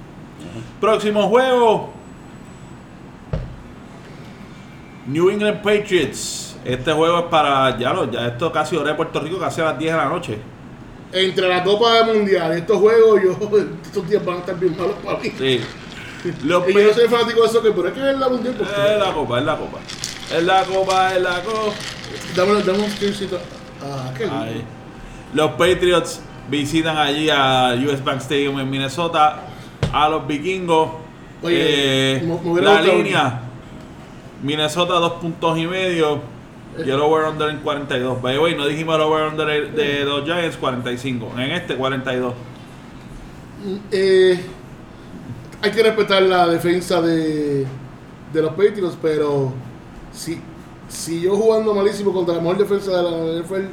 próximo juego New England Patriots. Este juego es para ya lo ya esto casi hora de Puerto Rico, casi a las 10 de la noche. Entre la Copa Mundial estos juegos, yo, estos días van a estar bien malos para mí. Sí. Los Y yo soy fanático de soccer, pero es que es la Mundial. porque- es la copa, es la copa. Es la copa, es la copa. Dame, dame un screenshot. Ah, qué lindo. Ahí. Los Patriots visitan allí a US Bank Stadium en Minnesota a los vikingos. Oye, Eh, la línea Minnesota dos puntos y medio y el over under en 42. By the way, no dijimos el over under de los Giants 45. En este 42. Eh, hay que respetar la defensa de, de los Patriots, pero si, si yo jugando malísimo contra la mejor defensa de la NFL,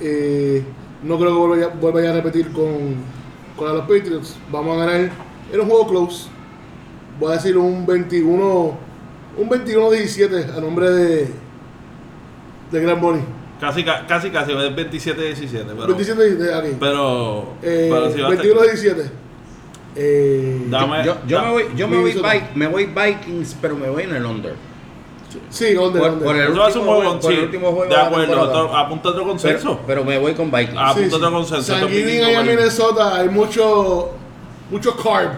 eh, no creo que vuelva, a- vuelva a repetir con, con los Patriots. Vamos a ganar. Era un juego close. Voy a decir un 21 un 21-17 a nombre de de Gran Bonnie. Casi, ca- casi, casi. Es 27-17. Pero, 27 de aquí. pero, Eh, pero si va a 21-17. Eh, Dame- Yo, yo da- me voy, yo me voy, Minnesota. Vi- me voy Vikings, pero me voy en el under. Sí, ¿dónde? Por- dónde? por el- un último juego, por el último juego de acuerdo. otro- Apunta otro consenso. Pero, pero me voy con Vikings. Ah, Sí, punto sí. consenso, allá en Minnesota hay mucho, mucho carb.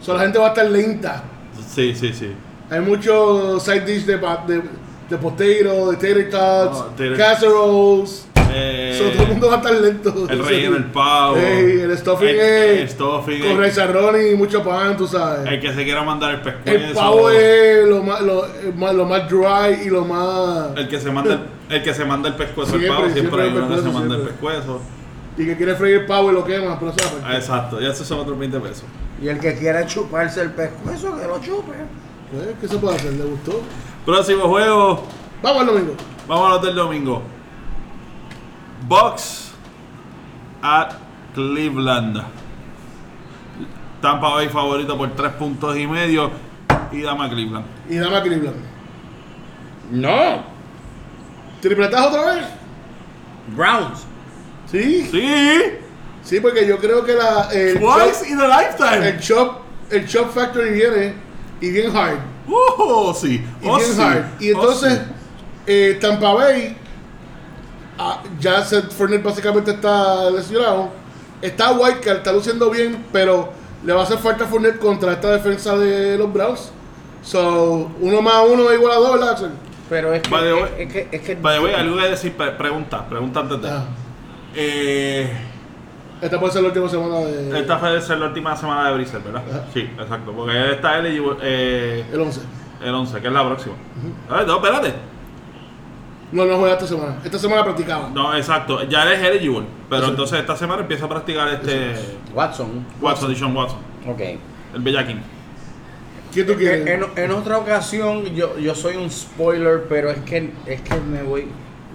O sea, la gente va a estar lenta. Sí, sí, sí. Hay mucho side dish de, de, de potato, de tater tots, Oh, tater- casseroles. Eh, So, todo el mundo va a estar lento. el relleno, el pavo. Ey, el stuffing el, egg. el stuffing Con egg. reizarrón y mucho pan, tú sabes. El que se quiera mandar el pescuezo. El pavo es lo más, lo, el más, lo más dry y lo más... El que se manda el, el que se manda el pescuezo el Siempre, pavo, siempre, siempre hay el uno que se manda el siempre. pescuezo. Y que quiere freír pavo y lo quema, pero Ah. Exacto, y esos son otros 20 pesos. Y el que quiera chuparse el pescuezo, que lo chupe. Pues, ¿Qué se puede hacer? ¿Le gustó? Próximo juego, Vamos al domingo. vamos a los del domingo. Bucks at Cleveland. Tampa Bay favorito por 3 puntos y medio. Y dama Cleveland. Y dame a Cleveland. No. ¿Tripletazo otra vez? Browns. Sí. Sí, Sí, porque yo creo que la, el, twice in a lifetime. el, chop, el Chop Factory viene y bien hard. Uh, sí. Y Oh, bien sí. hard. Y Oh, entonces, sí. Eh, Tampa Bay, ah, ya Seth Fournette básicamente está lesionado. Está White, que está luciendo bien, pero le va a hacer falta Fournette contra esta defensa de los Browns. So, uno más uno es igual a dos, ¿verdad, Axel? Pero es que, By the way- es, que, es que algo que decir, pre- pregunta, pregunta antes de. Ah, Eh, esta puede ser la última semana de. esta puede ser la última semana de Brisel, ¿verdad? Ajá. Sí, exacto. Porque él está eligible eh, El 11. el 11, que es la próxima. A ver, no, espérate. No, no juega esta semana. Esta semana practicaba. No, exacto. Ya eres eligible. Pero Eso. entonces esta semana empieza a practicar este Watson. Watson, Dishon Watson, Ok. el Bellaquín. ¿Quién tú quieres? En, en otra ocasión yo, yo soy un spoiler, pero es que es que me voy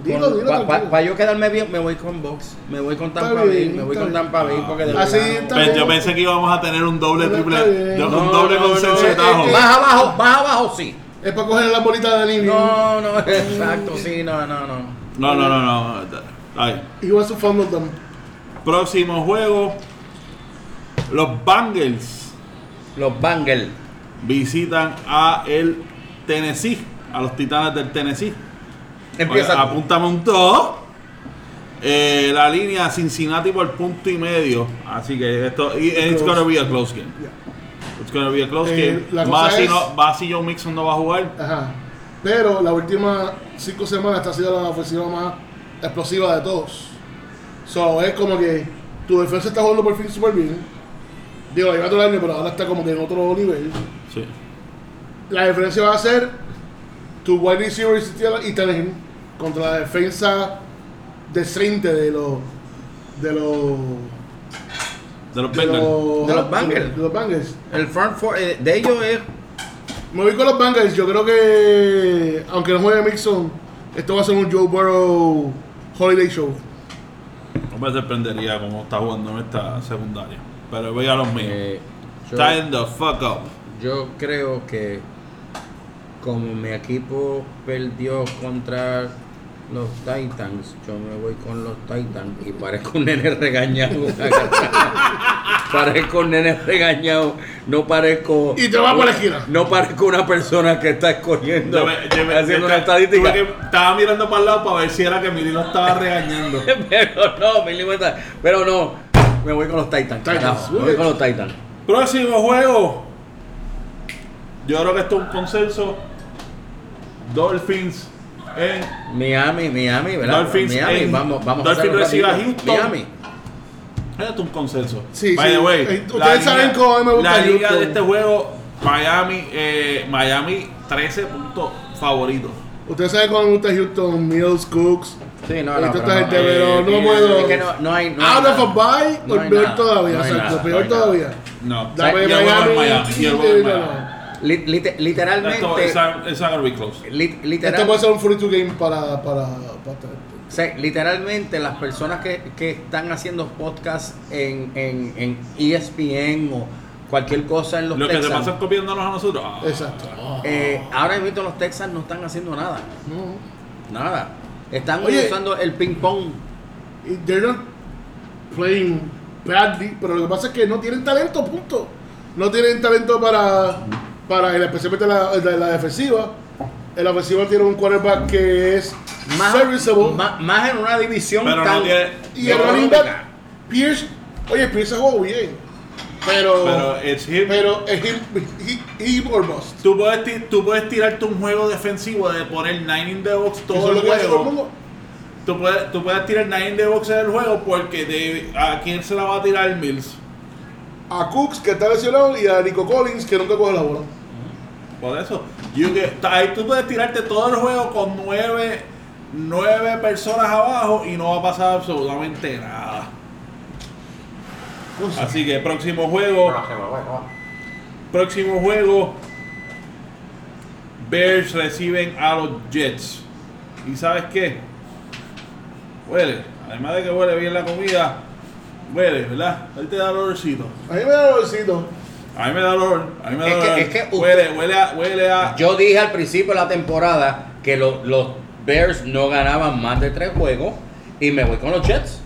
Dilo, dilo, para yo quedarme bien, me voy con Box, me voy con Tampa Bay, me voy con. Tampa Bay porque de Así está Pues, bien. yo pensé que íbamos a tener un doble, triple, No, un doble no, consenso no, de tajo. Más abajo, más abajo sí. Es para coger la bolita de Nini. No, no, exacto, sí, no, no, no. No, no, no, no. Ay. To fumble them. Próximo juego. Los Bengals Los Bengals. visitan a el Tennessee, a los Titanes del Tennessee. Empieza. Oye, apúntame un todo. Eh, la línea Cincinnati por punto y medio. Así que esto. y- It's Close. gonna be a close game. It's gonna be a close Eh, game. la cosa si, es- no, más si Joe Mixon no va a jugar. Ajá. Pero la última cinco semanas esta ha sido la ofensiva más explosiva de todos. So, es como que tu defensa está jugando por fin súper bien. Digo, lleva todo el año, pero ahora está como que en otro nivel. Sí. La diferencia va a ser tu wide receiver y Tannehill contra la defensa decente de los de los De los de los, De los Bengals. de los Bengals. El front four eh, de ellos es Me voy con los Bengals. Yo creo que, aunque no juegue Mixon, esto va a ser un Joe Burrow Holiday Show. No me sorprendería cómo está jugando en esta secundaria. Pero voy a los míos. eh, yo- Time the fuck up. Yo creo que como mi equipo perdió contra los Titans, yo me voy con los Titans y parezco un nene regañado. parezco un nene regañado, no parezco Y te vas por la esquina. No parezco una persona que está escogiendo Yo me- yo me- haciendo una esta- estadística. que- estaba mirando para el lado para ver si era que Mili lo estaba regañando. pero no, mi libertad. Pero no, me voy con los Titans. Titans, me voy con los Titans. Próximo juego. Yo creo que esto es un consenso. Dolphins en. Miami, Miami, ¿verdad? Dolphins Miami, en- vamos, vamos Dolphins recibe a. Houston. Miami. Esto es un consenso. Sí, By sí. the way, Eh, la ustedes saben liga- cómo me gusta La liga Houston. de este juego, Miami, eh, Miami 13 puntos favoritos. Ustedes saben cómo me gusta Houston, Mills, Cooks. Sí, no, no, esta no, gente, eh, pero no eh, puedo. Es que no, no hay. No hay Out of a bye, No o peor todavía, exacto, nada, peor todavía. No, Dame y el juego en Miami. Miami. Y el y- juego en no, Miami. No. Li- lite- Esto, literalmente. gonna be close. li- Esto literal- puede ser un 42 game para, para, para o sea, literalmente las personas que, que están haciendo podcast en, en, en ESPN o cualquier cosa en los Lo que se Texans, pasan copiándonos a nosotros. ah, Exacto. eh, ahora mismo los Texans no están haciendo nada. No. Nada. Están Oye. usando el ping pong. Y they're not playing badly, pero lo que pasa es que no tienen talento, punto. No tienen talento para, para especialmente la, la, la defensiva. En la ofensiva tiene un quarterback que es Más, serviceable. más, más en una división Pero tan. no tiene. y el no, running back, Pierce, oye, Pierce jugó bien. Pero, Pero pero, it's him. es him, he, him or bust. Tú puedes, tú puedes tirarte un juego defensivo de poner 9 in the box todo es el el juego. mundo. Tú puedes, tú puedes tirar 9 in the box en el juego porque de, a quién se la va a tirar Mills. A Cooks, que está lesionado, y a Nico Collins, que nunca coge la bola. Por eso. Que, ahí tú puedes tirarte todo el juego con 9 nueve personas abajo y no va a pasar absolutamente nada. Pues, Así que próximo juego. Próximo juego. Bears reciben a los Jets. ¿Y sabes qué? Huele. Además de que huele bien la comida, huele, ¿verdad? Ahí te da olorcito. a mí me da dolorcito. A mí me da olor. A mí me da Es que- olor. es que usted- huele, huele a, huele a. Yo dije al principio de la temporada que lo- los Bears no ganaban más de tres juegos y me voy con los Jets.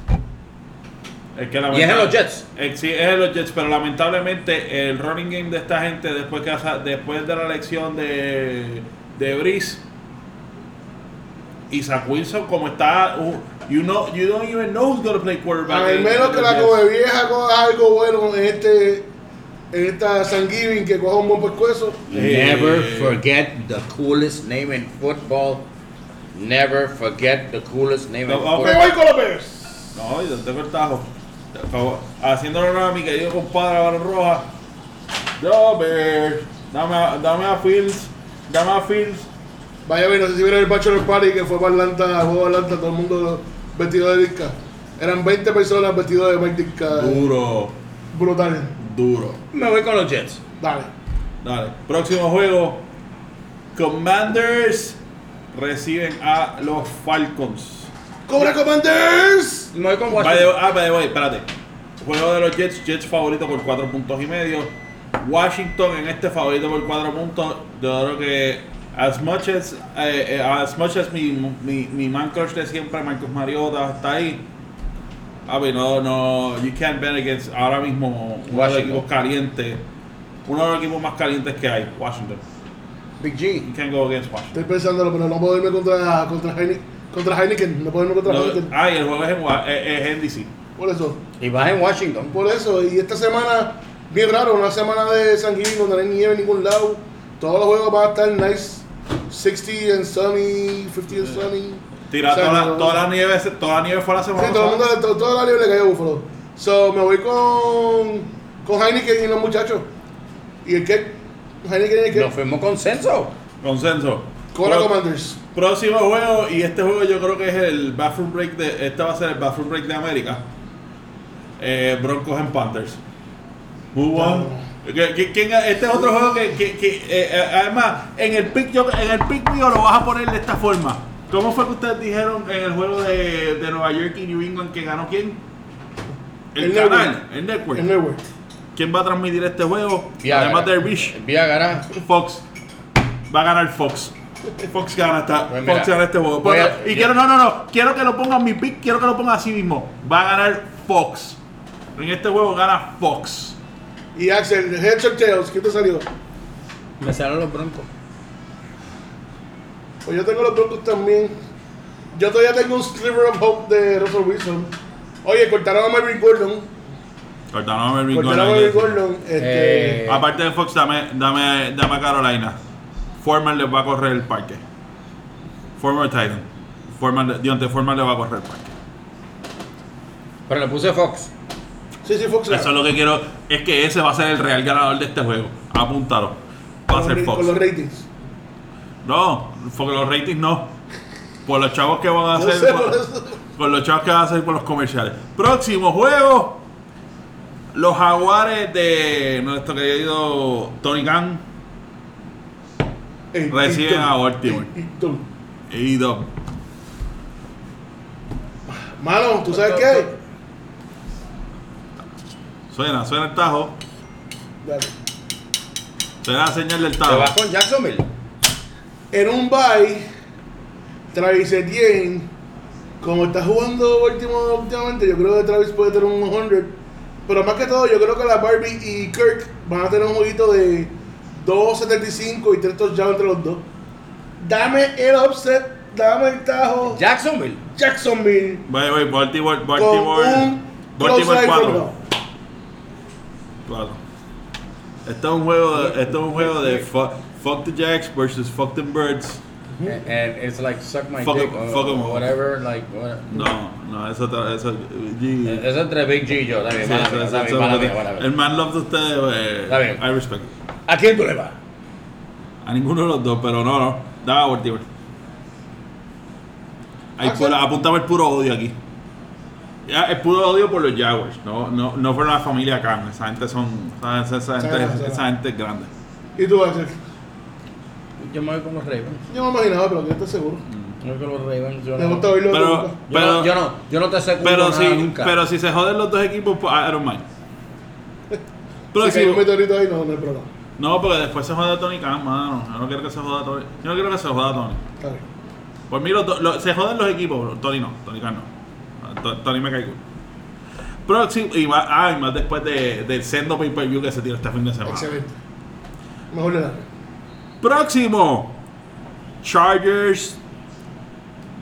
Es que Y es en los Jets. Eh, sí, es en los Jets, pero lamentablemente el running game de esta gente después que hace- después de la elección de, de Breeze Isaac Wilson, como está, uh, you know, you don't even know who's gonna play quarterback. Al en- menos en que la come vieja coja algo bueno en este en esta Thanksgiving que coja un buen pescuezo. Never Eh, forget the coolest name in football. Never forget the coolest name in No. Me football. voy con los Bears. No, yo tengo el tajo. Por favor, Haciéndolo honor a mi querido compadre Barra Roja. Robert, dame a, dame a Fields, dame a Fields. Vaya, bien, no sé si vieron el Bachelor Party que fue para Atlanta, juego de Atlanta, todo el mundo vestido de disca. Eran 20 personas vestidos de Mike Disca. Duro, Brutal. duro. Me voy con los Jets. Dale. Dale. Próximo juego. Commanders reciben a los Falcons. ¡Cobra Commanders! Me voy con Washington. ah, by the way, espérate. Juego de los Jets, Jets favorito por 4 puntos y medio. Washington en este favorito por 4 puntos. Yo creo que as much as, eh, eh, as, much as mi, mi, mi man crush de siempre, Marcos Mariota, está ahí. A ver, no, no, you can't bet against ahora mismo uno de los Washington. equipos calientes. Uno de los equipos más calientes que hay, Washington. Big G. You can't go against Washington. Estoy pensándolo, pero no puedo irme contra, contra, Heine- contra Heineken. No puedo irme contra No, Heineken. ah, y el juego es en, Wa- eh, es en DC. Por eso. Y vas en Washington. Por eso. Y esta semana, bien raro, una semana de Thanksgiving donde no hay nieve en ningún lado. Todos los juegos van a estar nice. 60 and sunny, 50 and sunny. Tira O sea, toda, la, toda la nieve, se- toda la nieve fue la semana Sí, todo el mundo, to- toda la nieve le cayó a Buffalo. So, me voy con, con Heineken y los muchachos. ¿Y el qué? Heineken y el Nos qué? fuimos consenso. Consenso. Cobra Pro- Commanders. Próximo juego, y este juego yo creo que es el bathroom break de. Este va a ser el bathroom break de América. Eh, Broncos en Panthers. Who won? ¿Qui- qui- quién- este es otro juego que, que- que, eh, eh, además en el pick yo, en el pick mío lo vas a poner de esta forma. ¿Cómo fue que ustedes dijeron en el juego de, de Nueva York y New England que ganó quién? El, El canal, network. el network. El Network. ¿Quién va a transmitir este juego? Viagra. Además de Bish. Viagra. Fox. Va a ganar Fox. Fox gana, esta, Pues mira, Fox gana este juego. a- y quiero, no, no, no. Quiero que lo pongan mi pick, quiero que lo pongan así mismo. Va a ganar Fox. En este juego gana Fox. Y Axel, Heads or Tails, ¿quién te salió? Me salen los broncos. Pues yo tengo los Broncos también. Yo todavía tengo un sliver of hope de Russell Wilson. Oye, cortaron a Melvin Gordon. Cortaron a Cortaron. Melvin Gordon. Este, Eh, Aparte de Fox, dame, dame, dame a Carolina. Foreman les va a correr el parque. Former Titan. Foreman, Dionte Foreman le va a correr el parque. Pero le puse Fox. Sí, sí, Fox. Eso es lo que quiero. Es que ese va a ser el real ganador de este juego. Apúntalo. Va a con, ser Fox. con los ratings. No, porque los ratings no. Por los chavos que van a hacer. sé, por, los chavos que van a hacer por los comerciales. Próximo juego. Los jaguares de nuestro querido Tony Khan Ey, Reciben a Baltimore. Y Dom. Mano, ¿tú sabes qué? Suena, suena el tajo. Dale. Suena la señal del ¿Te tajo. vas con Jacksonville? En un bye, Travis Etienne, como está jugando Baltimore últimamente, yo creo que Travis puede tener un 100. Pero más que todo, yo creo que la Barbie y Kirk van a tener un jueguito de 2.75 y 3 touchdowns entre los dos. Dame el upset, dame el tajo. Jacksonville. Jacksonville. Voy, voy, Baltimore, Con Baltimore. un close Baltimore eye 4. Cuatro. Esto es un juego de, esto es un juego de fuck, fuck the Jacks versus fuck the Birds. And, and it's like suck my Fuck dick or, fuck or whatever. Like, what- No, no, eso, eso, G. Es entre Big G y yo. Está bien, eso- eso- eso- el man love de ustedes, eh, Está bien. I respect. ¿A quién tú le vas? A ninguno de los dos, pero no, no. Dame a Baltimore. Ahí apuntame el puro odio aquí. Ya, el puro odio por los Jaguars, no, no, no por la familia Khan. Esa gente son. Esa, esa gente, Sí, sí, sí. esa gente es grande. ¿Y tú, Axel? Yo me voy con los Ravens. Yo me imaginaba, pero que estoy seguro. Yo me voy con los Ravens. Yo Me no, gusta oírlo Pero, yo, pero, no, yo no, yo no te sé pero, nada si, nunca. pero si se joden los dos equipos, pues I don't mind. Si Próximo. un meteorito ahí, no, no hay problema. No, porque después se joda Tony Khan, mano. Yo no quiero que se joda Tony. Yo no quiero que se joda Tony. Está bien. Por mí los dos- lo- se joden los equipos. Tony no, Tony Khan no. To- Tony me cae cool. Próximo, y más, ah, y más después de, del sendo pay per view que se tiró este fin de semana. Excelente. Mejor le da. Próximo, Chargers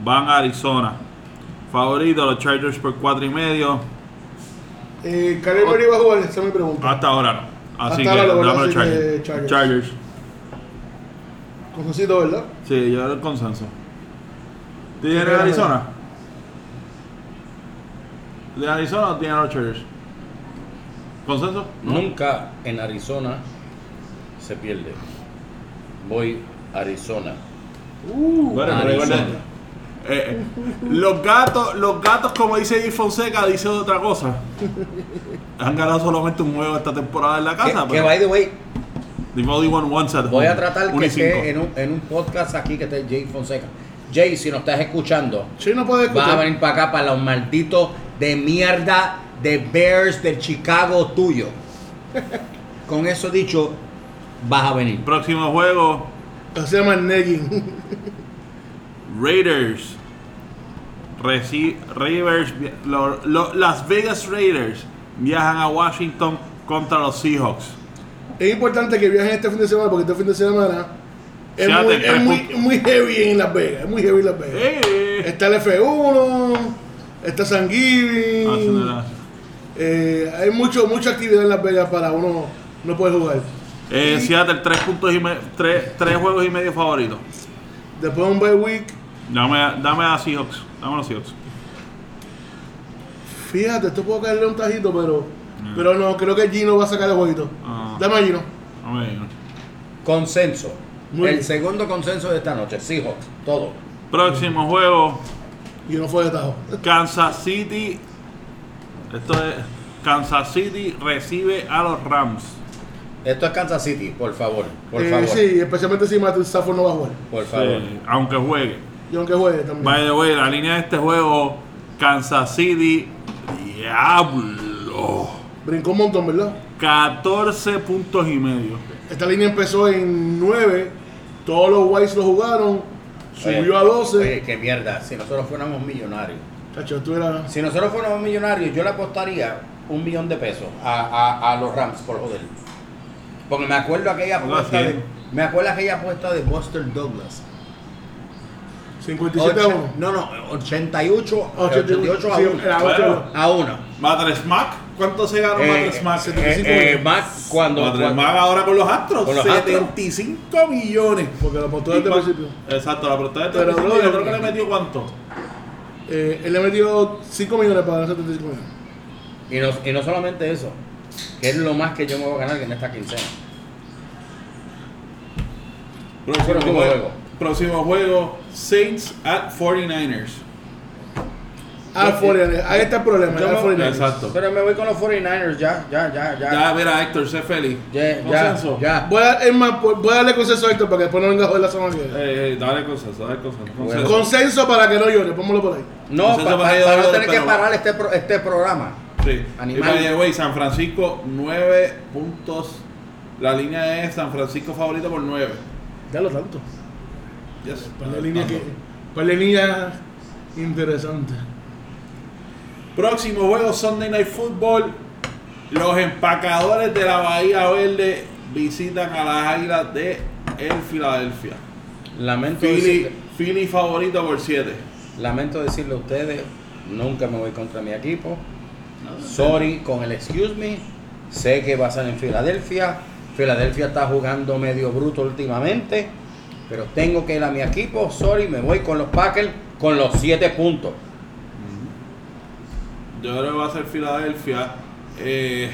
van a Arizona. Favorito, los Chargers por 4 y medio. Eh, Murray va a jugar, esa es mi pregunta. Hasta ahora no. Así Hasta que ahora lo dame van a los decir Chargers. Chargers. Chargers. Conjunto, ¿verdad? Sí, yo era el consenso. ¿Tienes Sí, Arizona? ¿De Arizona o tiene los Chargers? ¿Consenso? Nunca en Arizona se pierde. Voy a Arizona. Bueno, pero Arizona. eh, eh, los gatos, los gatos, como dice Jay Fonseca, dicen otra cosa. Han ganado solamente un juego esta temporada en la Que, casa. que pero by the way, they've only won once at voy a tratar que esté en un, en un podcast aquí que esté Jay Fonseca. Jay, si nos estás escuchando, Sí, no puede vas a escuchar. venir para acá para los malditos de mierda de Bears del Chicago tuyo. Con eso dicho, vas a venir. Próximo juego, Se llama Negging. Raiders. Reci- Raiders vi- lo- lo- Las Vegas Raiders viajan a Washington contra los Seahawks. Es importante que viajen este fin de semana porque este fin de semana es, muy, es muy, muy heavy en Las Vegas. Es muy heavy en Las Vegas. Está el F1, está San Ah, Giving. eh, hay mucho, mucha actividad en Las Vegas para uno no poder jugar. Eh, Seattle, tres puntos y me- tres, tres juegos y medio favoritos. Después de un bye week, Dame, a- dame a Seahawks. Dame a los Seahawks. fíjate, esto puedo caerle un tajito, pero, pero no, creo que Gino va a sacar el jueguito. Ah. Dame a Gino. Dame a- Consenso. Muy el bien. segundo consenso de esta noche. Seahawks. Todo. Próximo juego, Gino fue de tajo. Kansas City. Esto es. Kansas City recibe a los Rams. Esto es Kansas City, por favor. Por Eh, favor. Sí, especialmente si Matthew Stafford no va a jugar. Por favor. Sí, aunque juegue. Y aunque juegue también. By the way, la línea de este juego, Kansas City, diablo. Brincó un montón, ¿verdad? 14 puntos y medio. Esta línea empezó en 9. Todos los Whites lo jugaron. Subió Oye, a 12. Oye, qué mierda. Si nosotros fuéramos millonarios. Chacho, tú eras. Si nosotros fuéramos millonarios, yo le apostaría un millón de pesos a, a- a los Rams, por joder. Porque me acuerdo aquella apuesta de, me acuerdo aquella apuesta de Buster Douglas. 57 a Ocho- 1. no, no, 88, 88 88 a sí, 1. era Bueno. ocho. A 1. Madre Smack, ¿cuánto se ganó Eh, eh, 75 eh, millones. Mac, cuando, Smack ahora con los Astros, Con los Astros. 75 millones. Porque lo apostó desde el principio. Exacto, la protesta Pero, del principio, yo creo que le metió cuánto. Eh, él le metió 5 millones para ganar 75 millones. y, no, y no solamente eso, que es lo más que yo me voy a ganar en esta quincena. Próximo Próximo juego. juego. Próximo juego, Saints at 49ers. Ah, 49ers. Ahí está el problema. Yo ah, me- 49ers. Exacto. Pero me voy con los 49ers ya, ya, ya, ya. Ya, mira, Héctor, sé feliz. Ya, ya, Consenso. ya. Voy a, es más, voy a darle consenso a Héctor para que después no venga a joder la semana que viene. Eh, eh, dale consenso, dale consenso. Bueno. Consenso. Consenso para que no llore, póngalo por ahí. No, para pa- que para no tener que parar este, pro- este programa. Sí. Animal. Y way, San Francisco, 9 puntos. La línea es San Francisco favorito por 9. Ya lo tanto. Yes. Par de líneas que. Par de líneas interesantes. Próximo juego, Sunday Night Football. Los empacadores de la Bahía Verde visitan a las Águilas de el Filadelfia. Lamento, Philly, decirle, Philly favorito por 7. lamento decirle a ustedes, nunca me voy contra mi equipo. Sorry con el excuse me. Sé que va a ser en Filadelfia. Filadelfia está jugando medio bruto últimamente. Pero tengo que ir a mi equipo. Sorry, me voy con los Packers con los 7 puntos. Yo creo que va a ser Filadelfia. Eh,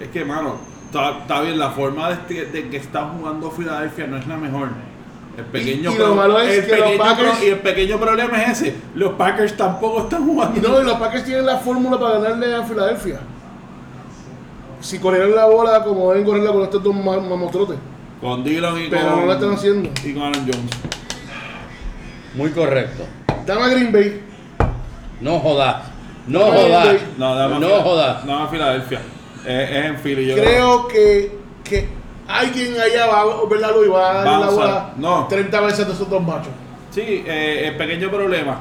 es que, mano, está, está bien. La forma de, este- de que está jugando Filadelfia no es la mejor. El pequeño, Y- y lo malo es el que los pequeño Packers- pro- y el pequeño problema es ese. Los Packers tampoco están Y jugando. no, y los Packers tienen la fórmula para ganarle a Filadelfia. Si corrieran la bola como deben correrla con estos dos ma- mamostrotes. Con Dillon y Pero con, no la están haciendo. y con Aaron Jones. Muy correcto. Dame a Green Bay. No jodas. No Ay, jodas. No, dame No jodas. No, a Filadelfia. Es, es en Philly. Yo Creo que, que alguien allá va a ver la luz y va a a la bola no. 30 veces de esos dos machos. Sí, eh, el pequeño problema.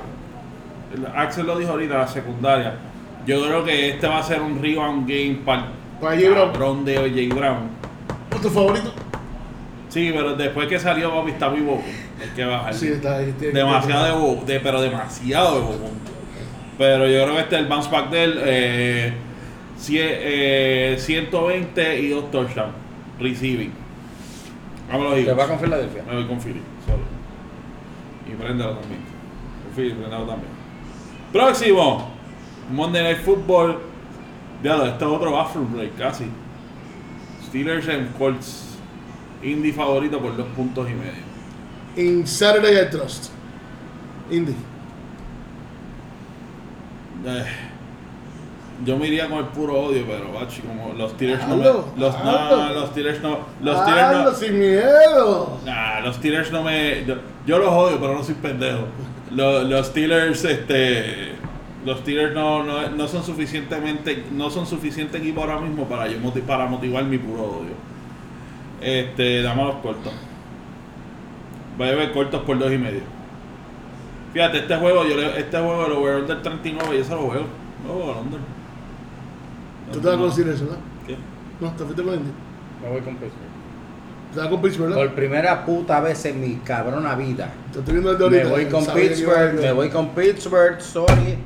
el- Axel lo dijo ahorita, la secundaria. Yo creo que este va a ser un rebound game para J. Brown. cabrón de J. Brown. ¿Tu favorito? Sí, pero después que salió, papi, está muy bobo. Hay que bajar. Sí, está ahí. demasiado de bobo, de, pero demasiado de bobo. Pero yo creo que este es el bounce back de él. Eh, eh, 120 y 2 touchdowns. Receiving. Vámonos, Te Eagles. va con Filadelfia. Me voy con Philly, solo. Y préndalo también. Con Philly, préndalo también. Próximo. Monday Night Football. Ya, este es otro bathroom break, casi. Steelers en Colts. Indy favorito por dos puntos y medio. In Saturday I Trust. Indy. Eh, yo me iría con el puro odio, pero bachi, como los Steelers no me, los, no, los Steelers no, los Steelers no, sin miedo. Nah, los Steelers no me. Yo, yo los odio, pero no soy pendejo. Los, los Steelers, este. Los Steelers no, no, no son suficientemente. No son suficiente equipo ahora mismo para yo para motivar mi puro odio. Este, dame los cortos. Voy a ver cortos por dos y medio. Fíjate, este juego, yo le- este juego lo voy a under 39 y eso lo juego. No, juego al under. Tú te vas con Steelers, ¿verdad? ¿Qué? No, te fuiste con Indy. Me voy con Pittsburgh. Te vas con Pittsburgh, ¿verdad? Por primera puta vez en mi cabrona vida. Te estoy viendo el de Me ahorita. voy con Sabía Pittsburgh, me voy con Pittsburgh, sorry.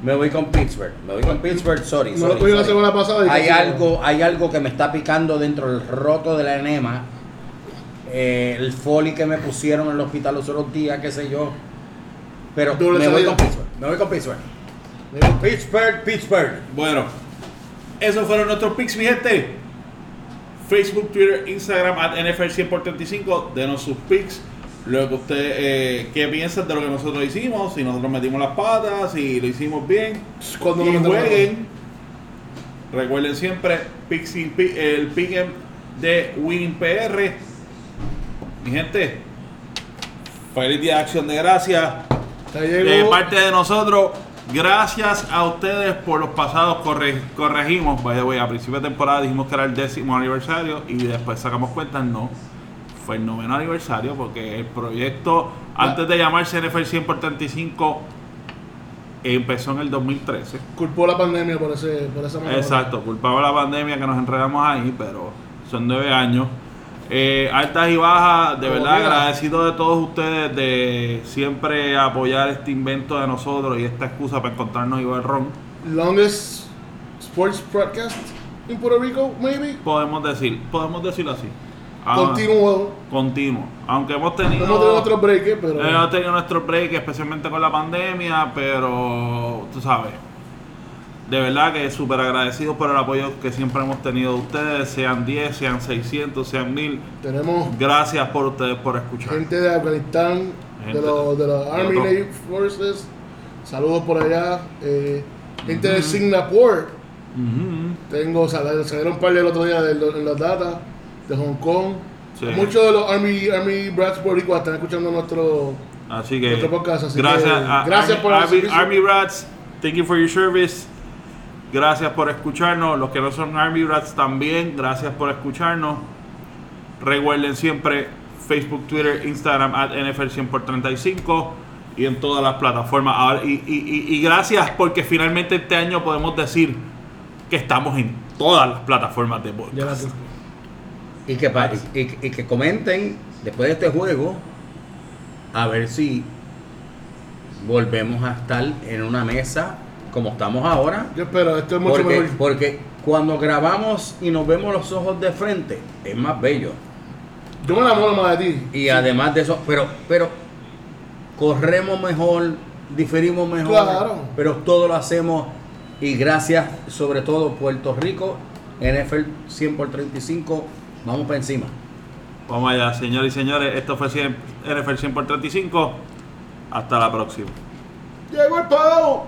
Me voy con Pittsburgh, me voy con Pittsburgh, sorry. No sorry, lo cogí la sorry. semana pasada y Hay casi algo, hay algo que me está picando dentro del roto de la enema. Eh, el foli que me pusieron en el hospital los otros días, qué sé yo. Pero me voy salida. con Pittsburgh, me voy con Pittsburgh. Me voy con- Pittsburgh, Pittsburgh. Bueno, esos fueron nuestros picks, mi gente. Facebook, Twitter, Instagram, at NFL 100 por 35. Denos sus picks. Lo que ustedes, eh, qué piensan de lo que nosotros hicimos. Si nosotros metimos las patas, si lo hicimos bien. Cuando y jueguen. Recuerden siempre picks el pick de Winning PR. Mi gente, feliz día de acción de gracias de parte de nosotros, gracias a ustedes por los pasados corre- corregimos. By the way, a principio de temporada dijimos que era el décimo aniversario y después sacamos cuentas, no. Fue el noveno aniversario porque el proyecto, antes de llamarse NFL 100 por 35, empezó en el 2013. Culpó la pandemia por, ese, por esa mala Exacto, culpaba la pandemia que nos enredamos ahí, pero son nueve años. Eh, altas y bajas, de verdad agradecido de todos ustedes de siempre apoyar este invento de nosotros y esta excusa para encontrarnos ver ron. Longest sports broadcast in Puerto Rico, maybe. Podemos decir, podemos decirlo así. Ah, Continuo. Continuo. Aunque hemos tenido, Hemos tenido otros breaks, pero. hemos tenido nuestro break, especialmente con la pandemia, pero tú sabes. De verdad que súper agradecidos por el apoyo que siempre hemos tenido de ustedes, sean 10, sean 600, sean 1000. Tenemos Gracias por ustedes por escuchar. gente de Afganistán, Gente de los de de Army otro- Navy Forces. Saludos por allá. eh, gente de Singapur. Ujú. Tengo, sal- salieron un par del otro día de, en las datas de Hong Kong. Sí. Muchos de los Army, Army Brats boricuas están escuchando nuestro. Así que Nuestro podcast, así gracias que a gracias Army, por Army. Army Rats. Thank you for your service. Gracias por escucharnos. Los que no son Army Rats también, gracias por escucharnos. Recuerden siempre Facebook, Twitter, Instagram, at NFL 100 por 35 y en todas las plataformas. Ahora- y, y- y- y gracias porque finalmente este año podemos decir que estamos en todas las plataformas de podcast. Que, y- y que comenten después de este juego a ver si volvemos a estar en una mesa como estamos ahora. Yo espero, esto es mucho Porque, mejor. porque cuando grabamos y nos vemos los ojos de frente, es más bello. Yo me enamoro más de ti. Y además de eso, pero, pero corremos mejor, diferimos mejor, Claro. pero todo lo hacemos y gracias sobre todo Puerto Rico, NFL 100 por 35, vamos para encima. Vamos allá, señores y señores. Esto fue 100 NFL 100 por 35. Hasta la próxima. Llegó el pavo.